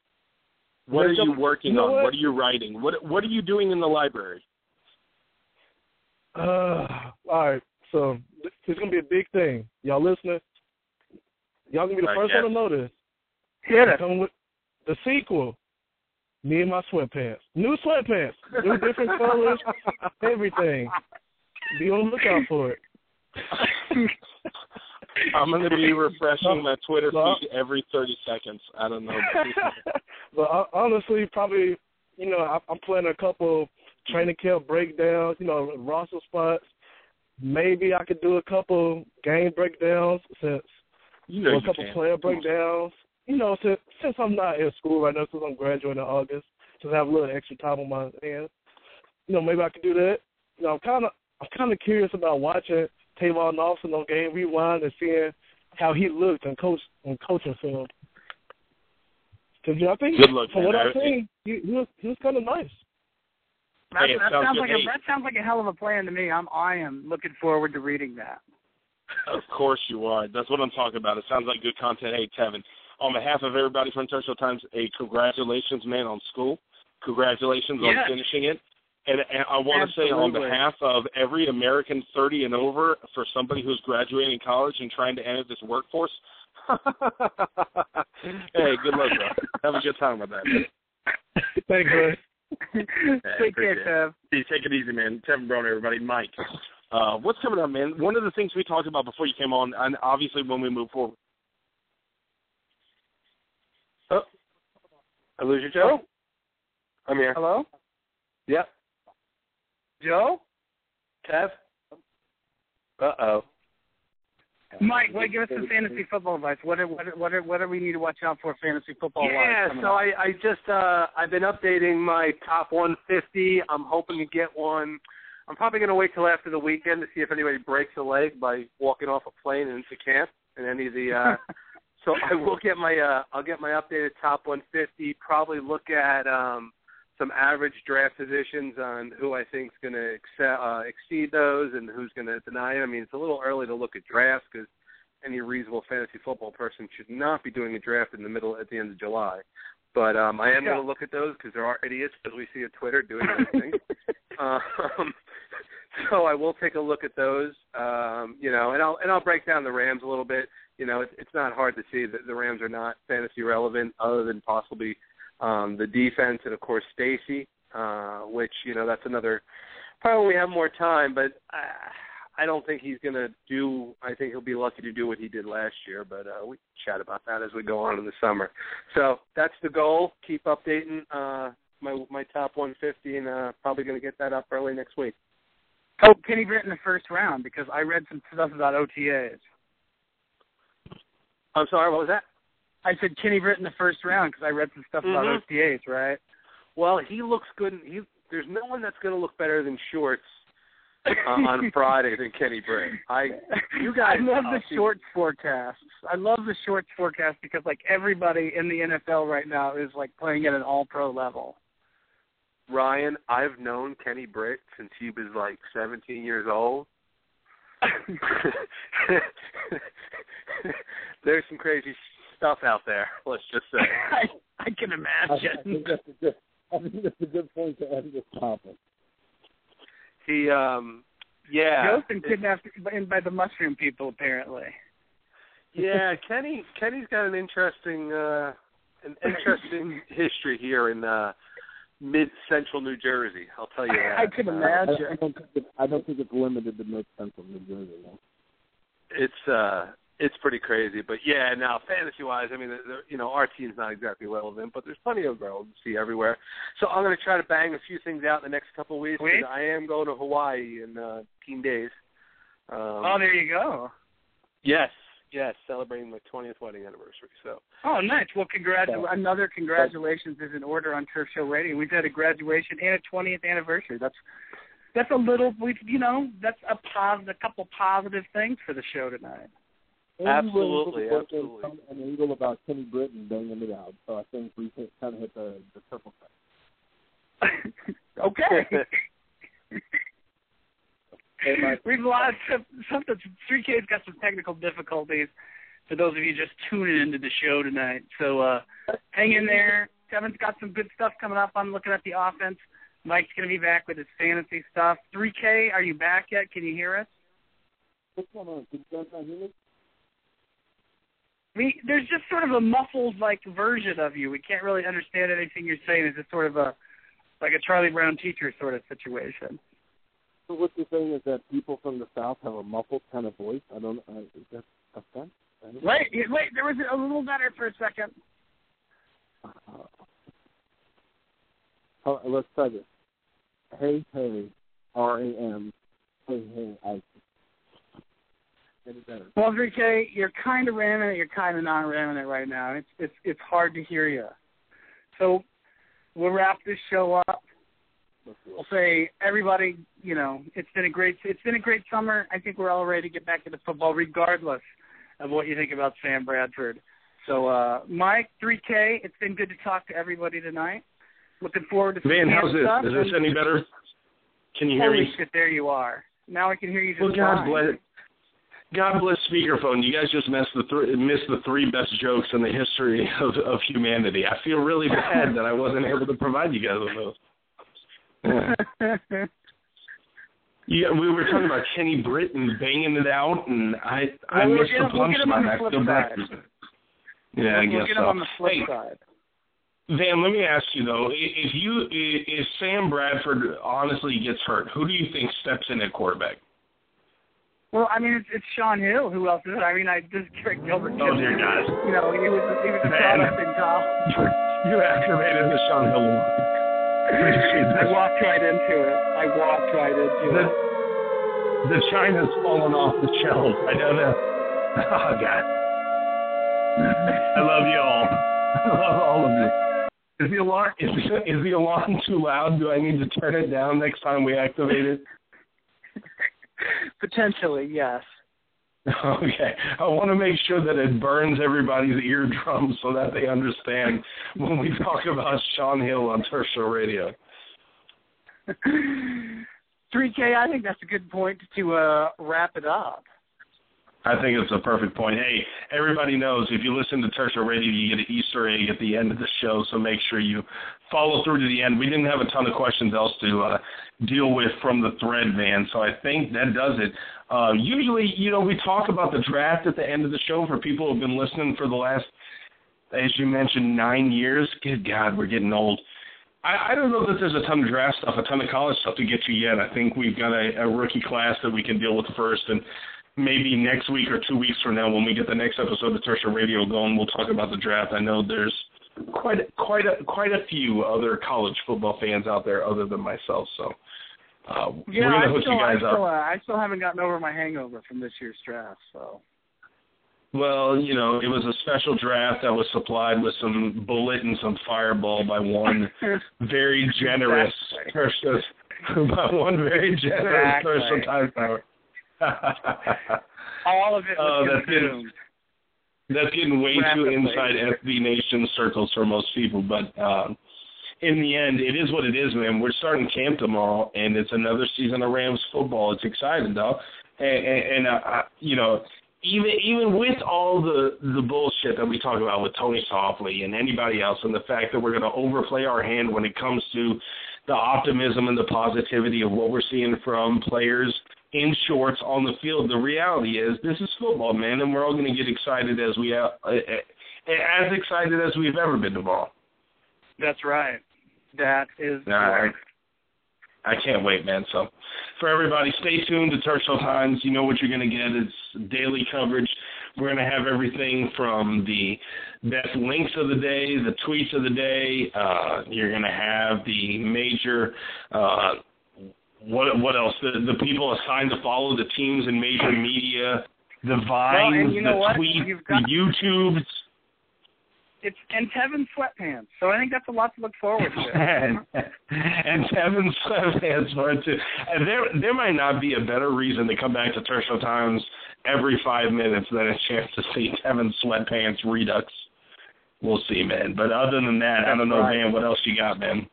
What are you a- working you know on? what? What? are you writing? What What are you doing in the library? Uh, all right. So it's gonna be a big thing. Y'all listening? Y'all gonna be the I first guess. one to know this. Hit it. Coming with the sequel. Me and my sweatpants. New sweatpants. New different colors. [laughs] Everything. Be on the lookout for it. [laughs] I'm going to be refreshing my Twitter feed every 30 seconds. I don't know. [laughs] but honestly, probably, you know, I, I'm playing a couple training camp breakdowns, you know, roster spots. Maybe I could do a couple game breakdowns since You know or you a couple can. player breakdowns. You know, since since I'm not in school right now, since I'm graduating in August, since I have a little extra time on my hands, you know, maybe I could do that. You know, I'm kind of I'm kind of curious about watching Tavon Austin on Game Rewind and seeing how he looked and coach on coaching film. Because you know, I think Good luck, from man. what I've I- seen, he, he was he was kind of nice. That, Hey, that sounds sounds like Hey. a that sounds like a hell of a plan to me. I'm I am looking forward to reading that. Of course you are. That's what I'm talking about. It sounds like good content. Hey, Tevin, on behalf of everybody from Turf Show Times, a congratulations, man, on school. Congratulations Yes. on finishing it. And, and I want to say on behalf of every American 30 and over, for somebody who's graduating college and trying to enter this workforce, [laughs] hey, good luck, bro. Have a good time with that. Thanks, man. Take care, appreciate it. Kev. Hey, take it easy, man. Tevin Brown, everybody. Mike. Uh, what's coming up, man? One of the things we talked about before you came on, and obviously when we move forward. Oh, I lose you, Joe. I'm here. Hello, Yep. Joe. Kev. Uh oh. Mike, what, give us some fantasy football advice. What are, what are, what are, what do we need to watch out for fantasy football? Yeah, so I, I just uh I've been updating my top 150. I'm hoping to get one. I'm probably going to wait till after the weekend to see if anybody breaks a leg by walking off a plane into camp and any of the. uh [laughs] So I will get my uh I'll get my updated top 150. Probably look at um some average draft positions on who I think is going to excel, uh, exceed those and who's going to deny it. I mean, it's a little early to look at drafts because any reasonable fantasy football person should not be doing a draft in the middle at the end of July. But um, I am Yeah. going to look at those because there are idiots, as we see at Twitter, doing those things. [laughs] um, [laughs] so I will take a look at those. Um, you know, and I'll and I'll break down the Rams a little bit. You know, it's, it's not hard to see that the Rams are not fantasy relevant, other than possibly um, the defense and of course Stacy, uh, which you know that's another. Probably we have more time, but uh, I don't think he's going to do. I think he'll be lucky to do what he did last year, but uh, we can chat about that as we go on in the summer. So that's the goal. Keep updating uh, my my top 150, and uh, probably going to get that up early next week. Oh, Kenny Britt in the first round because I read some stuff about OTAs. I'm sorry, what was that? I said Kenny Britt in the first round because I read some stuff about OTAs, right? Well, he looks good. He there's no one that's going to look better than Shorts uh, on [laughs] Friday than Kenny Britt. I you guys I love the uh, shorts forecasts. I love the shorts forecast because like everybody in the NFL right now is like playing at an all pro level. Ryan, I've known Kenny Britt since he was like 17 years old. [laughs] [laughs] There's some crazy stuff out there. [laughs] Let's just say. [laughs] I, I can I, I think imagine. that's a good. I think that's a good point to end this topic. He, um, yeah, Joe's been kidnapped by, by the mushroom people apparently. yeah. [laughs] Kenny, Kenny's got an interesting, uh, an interesting history here in uh, mid central New Jersey. I'll tell you that. I can Uh, I, imagine. I don't think it, I don't think it's limited to Mid Central New Jersey. Though. it's uh it's pretty crazy. But yeah, now fantasy wise, I mean, the, the, you know, our team's not exactly relevant, but there's plenty of girls to see everywhere. So I'm going to try to bang a few things out in the next couple of weeks. 'cause Sweet. I am going to Hawaii in uh, 10 days. Um, oh, there you go. yes, yes, celebrating my 20th wedding anniversary. So Oh, nice. Well, congratu- another congratulations is in order on Turf Show Radio. We've had a graduation and a 20th anniversary. That's that's a little, we you know, that's a positive, a couple positive things for the show tonight. Absolutely, to work in absolutely. An angle about Kenny Britton banging it out. So I think we kind of hit the the triple threat. [laughs] okay. [laughs] We've lost some, something. Three K's got some technical difficulties. For those of you just tuning into the show tonight, so uh hang in there. Kevin's got some good stuff coming up. I'm looking at the offense. Mike's going to be back with his fantasy stuff. 3K, are you back yet? Can you hear us? What's going on? Can you guys not hear me? We there's just sort of a muffled like version of you. We can't really understand anything you're saying. It's just sort of a like a Charlie Brown teacher sort of situation. So what you're saying is that people from the South have a muffled kind of voice. I don't. I, is that offense. Wait, wait, there was a little better for a second. Uh, oh, let's try this. Hey, hey, R A M. Hey, hey, I. Get it better. Well, Enrique, you're kind of ramming it. You're kind of not ramming it right now. It's it's it's hard to hear you. So we'll wrap this show up. We'll say everybody, you know, it's been a great it's been a great summer. I think we're all ready to get back into football, regardless of what you think about Sam Bradford. So, uh, Mike, 3K, it's been good to talk to everybody tonight. Looking forward to Man, seeing how's this? stuff. Is this any better? Can you hear Holy me? shit, there you are. Now I can hear you just Well, God bless. God bless speakerphone. You guys just missed the th- missed the three best jokes in the history [laughs] of, of humanity. I feel really bad that I wasn't able to provide you guys with those. Yeah. [laughs] Yeah, we were talking about Kenny Britton banging it out, and I I Well, we'll missed the him- we'll get him on punchline. the I feel bad. Yeah, I we'll guess get so. him on the flip Hey, side. Van, let me ask you though, if you if Sam Bradford honestly gets hurt, who do you think steps in at quarterback? Well, I mean, it's, it's Shaun Hill. Who else is it? I mean, I just Garrett Gilbert. Oh dear God! You know, he was he was a product in college. [laughs] You activated the Shaun Hill. I walked right into it. I walked right into The, it. the china's fallen off the shelves. I don't know. [laughs] Oh God! I love you all. [laughs] I love all of you. Is the alarm is is the alarm too loud? Do I need to turn it down next time we activate it? [laughs] Potentially, yes. [laughs] Okay. I want to make sure that it burns everybody's eardrums so that they understand [laughs] when we talk about Shaun Hill on Turf Show Radio. 3K, I think that's a good point to uh, wrap it up. I think it's a perfect point. Hey, everybody knows if you listen to Turf Show Radio, you get an Easter egg at the end of the show, so make sure you follow through to the end. We didn't have a ton of questions else to uh, deal with from the thread, Van, so I think that does it. Uh, usually, you know, we talk about the draft at the end of the show for people who have been listening for the last, as you mentioned, nine years. Good God, we're getting old. I, I don't know that there's a ton of draft stuff, a ton of college stuff to get you yet. I think we've got a, a rookie class that we can deal with first, and maybe next week or two weeks from now, when we get the next episode of Turf Show Radio going, we'll talk about the draft. I know there's quite a, quite a quite a few other college football fans out there other than myself. So uh, Yeah, we're gonna I hook still, you guys I still, uh, up. I still haven't gotten over my hangover from this year's draft. So Well, you know, it was a special draft that was supplied with some bullet and some fireball by one [laughs] very generous person, [laughs] by one very generous Exactly. person time power. [laughs] all of it Oh, was consumed. That's getting way too inside SB Nation circles for most people, but um, in the end, it is what it is, man. We're starting camp tomorrow, and it's another season of Rams football. It's exciting, though, and, and, and uh, I- you know, even even with all the the bullshit that we talk about with Tony Softli and anybody else, and the fact that we're going to overplay our hand when it comes to the optimism and the positivity of what we're seeing from players in shorts on the field. The reality is this is football, man, and we're all going to get excited as we uh, uh, as excited as we've ever been tomorrow. That's right. That is All right. right. I can't wait, man. So, for everybody, stay tuned to Turf Show Times. You know what you're going to get. It's daily coverage. We're going to have everything from the best links of the day, the tweets of the day. Uh, you're going to have the major. Uh, what what else? The the people assigned to follow the teams in major media, the vines, and you know the what? tweets, got- the YouTubes. It's and Tevin sweatpants. So I think that's a lot to look forward to. [laughs] and, and Tevin sweatpants it too. And there there might not be a better reason to come back to Turf Show Times every five minutes than a chance to see Tevin sweatpants redux. We'll see, man. But other than that, I don't know, right. man. What else you got, man?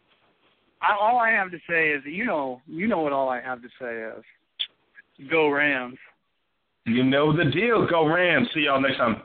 I, all I have to say is, you know, you know what all I have to say is, go Rams. You know the deal. Go Rams. See y'all next time.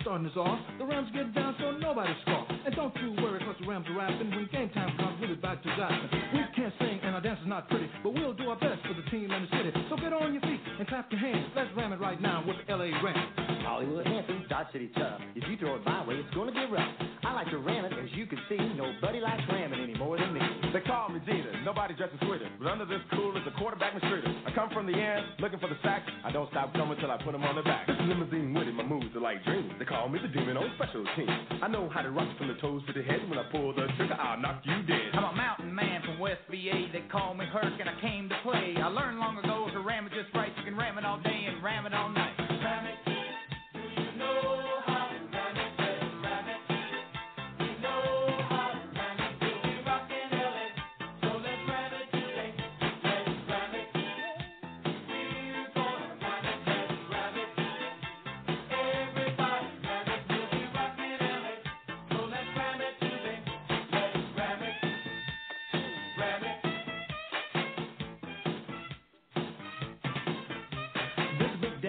Starting this off. The Rams get down so nobody scoff. And don't you worry, cause the Rams are rapping. When game time comes, we'll be back to zapping. We can't sing and our dance is not pretty, but we'll do our best for the team and the city. So get on your feet and clap your hands. Let's ram it right now with the LA Rams. Hollywood Hampton, Dodge City tough. If you throw it my way, it's gonna get rough. I like to ram it, as you can see. Nobody likes ramming any more than me. They call me Jeter, nobody dresses sweeter. But under this cool is a quarterback mistreater. I come from the end, looking for the sack. I don't stop coming till I put them on their back. This is limousine Woody, my moves are like dreams. They call me the demon on special teams. I know how to rock from the toes to the head. When I pull the trigger, I'll knock you dead. I'm a mountain man from West VA. They call me Herc and I came to play. I learned long ago to ram it just right. You can ram it all day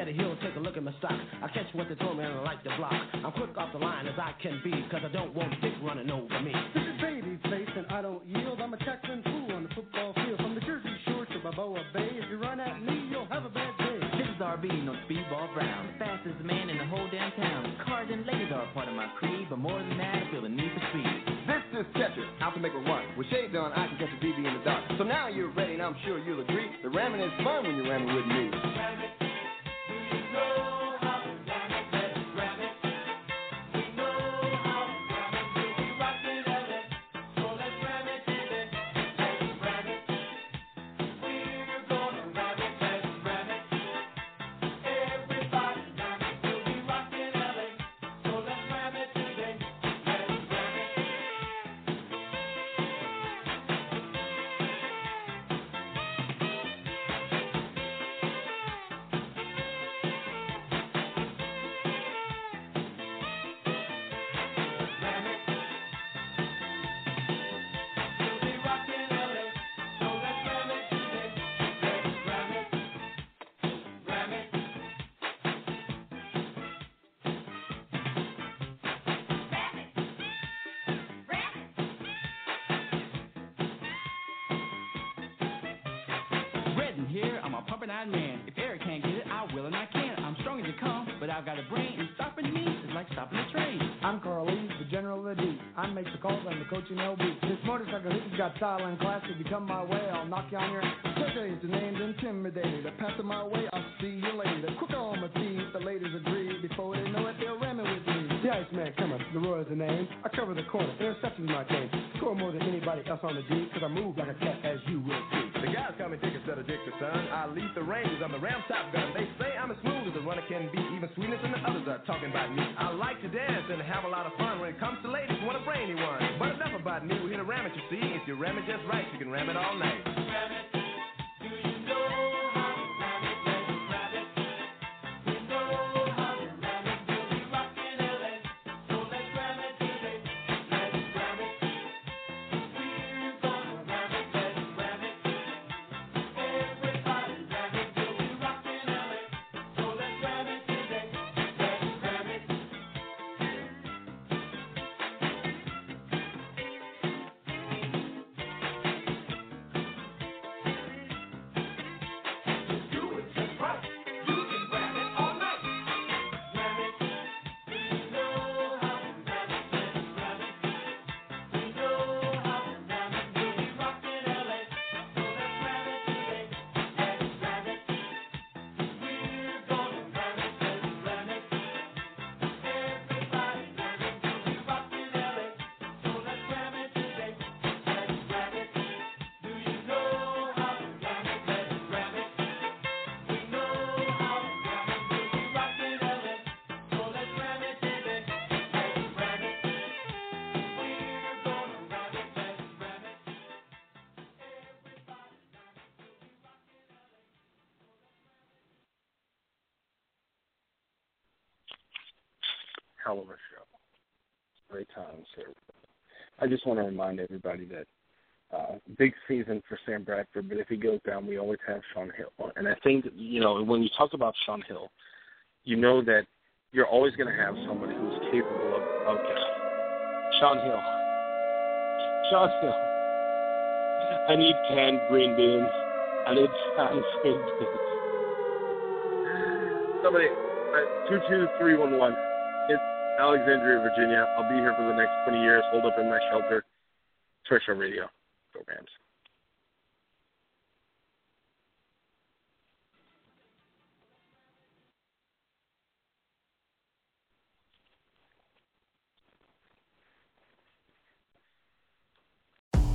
This Big Daddy Hill, take a look at my stock. I catch what they throw me and I like to block. I'm quick off the line as I can be, cause I don't want dick running over me. This is baby face and I don't yield. I'm a tackling fool on the football field. From the Jersey Shore to Balboa Bay, if you run at me, you'll have a bad day. This is RB, no speedball Brown. Fastest man in the whole damn town. Cars and ladies are a part of my creed, but more than that, I feel the need for speed. This is Catcher, out to make a run. With shade done, I can catch a BB in the dark. So now you're ready, and I'm sure you'll agree. The ramming is fun when you're ramming with me. Redden style and class. If you come my way, I'll knock you on your all night. Hell of a show. Great times here. I just want to remind everybody that uh, big season for Sam Bradford, but if he goes down, we always have Shaun Hill. And I think, you know, when you talk about Shaun Hill, you know that you're always going to have somebody who's capable of, of Shaun Hill. Shaun Hill. I need canned green beans. I need canned green beans. Somebody, uh, 22311. It's Alexandria, Virginia. I'll be here for the next 20 years. Hold up in my shelter. Turf Show Radio. Go Rams.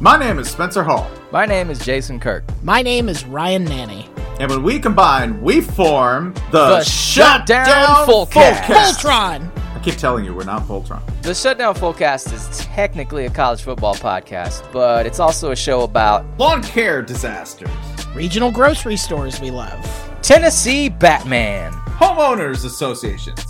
My name is Spencer Hall. My name is Jason Kirk. My name is Ryan Nanni. And when we combine, we form the, The Shutdown Fullcast. Voltron. I keep telling you, we're not Voltron. The Shutdown Fullcast is technically a college football podcast, but it's also a show about lawn care disasters, Regional grocery stores we love. Tennessee Batman, homeowners associations,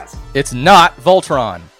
Fullcast. It's not Voltron.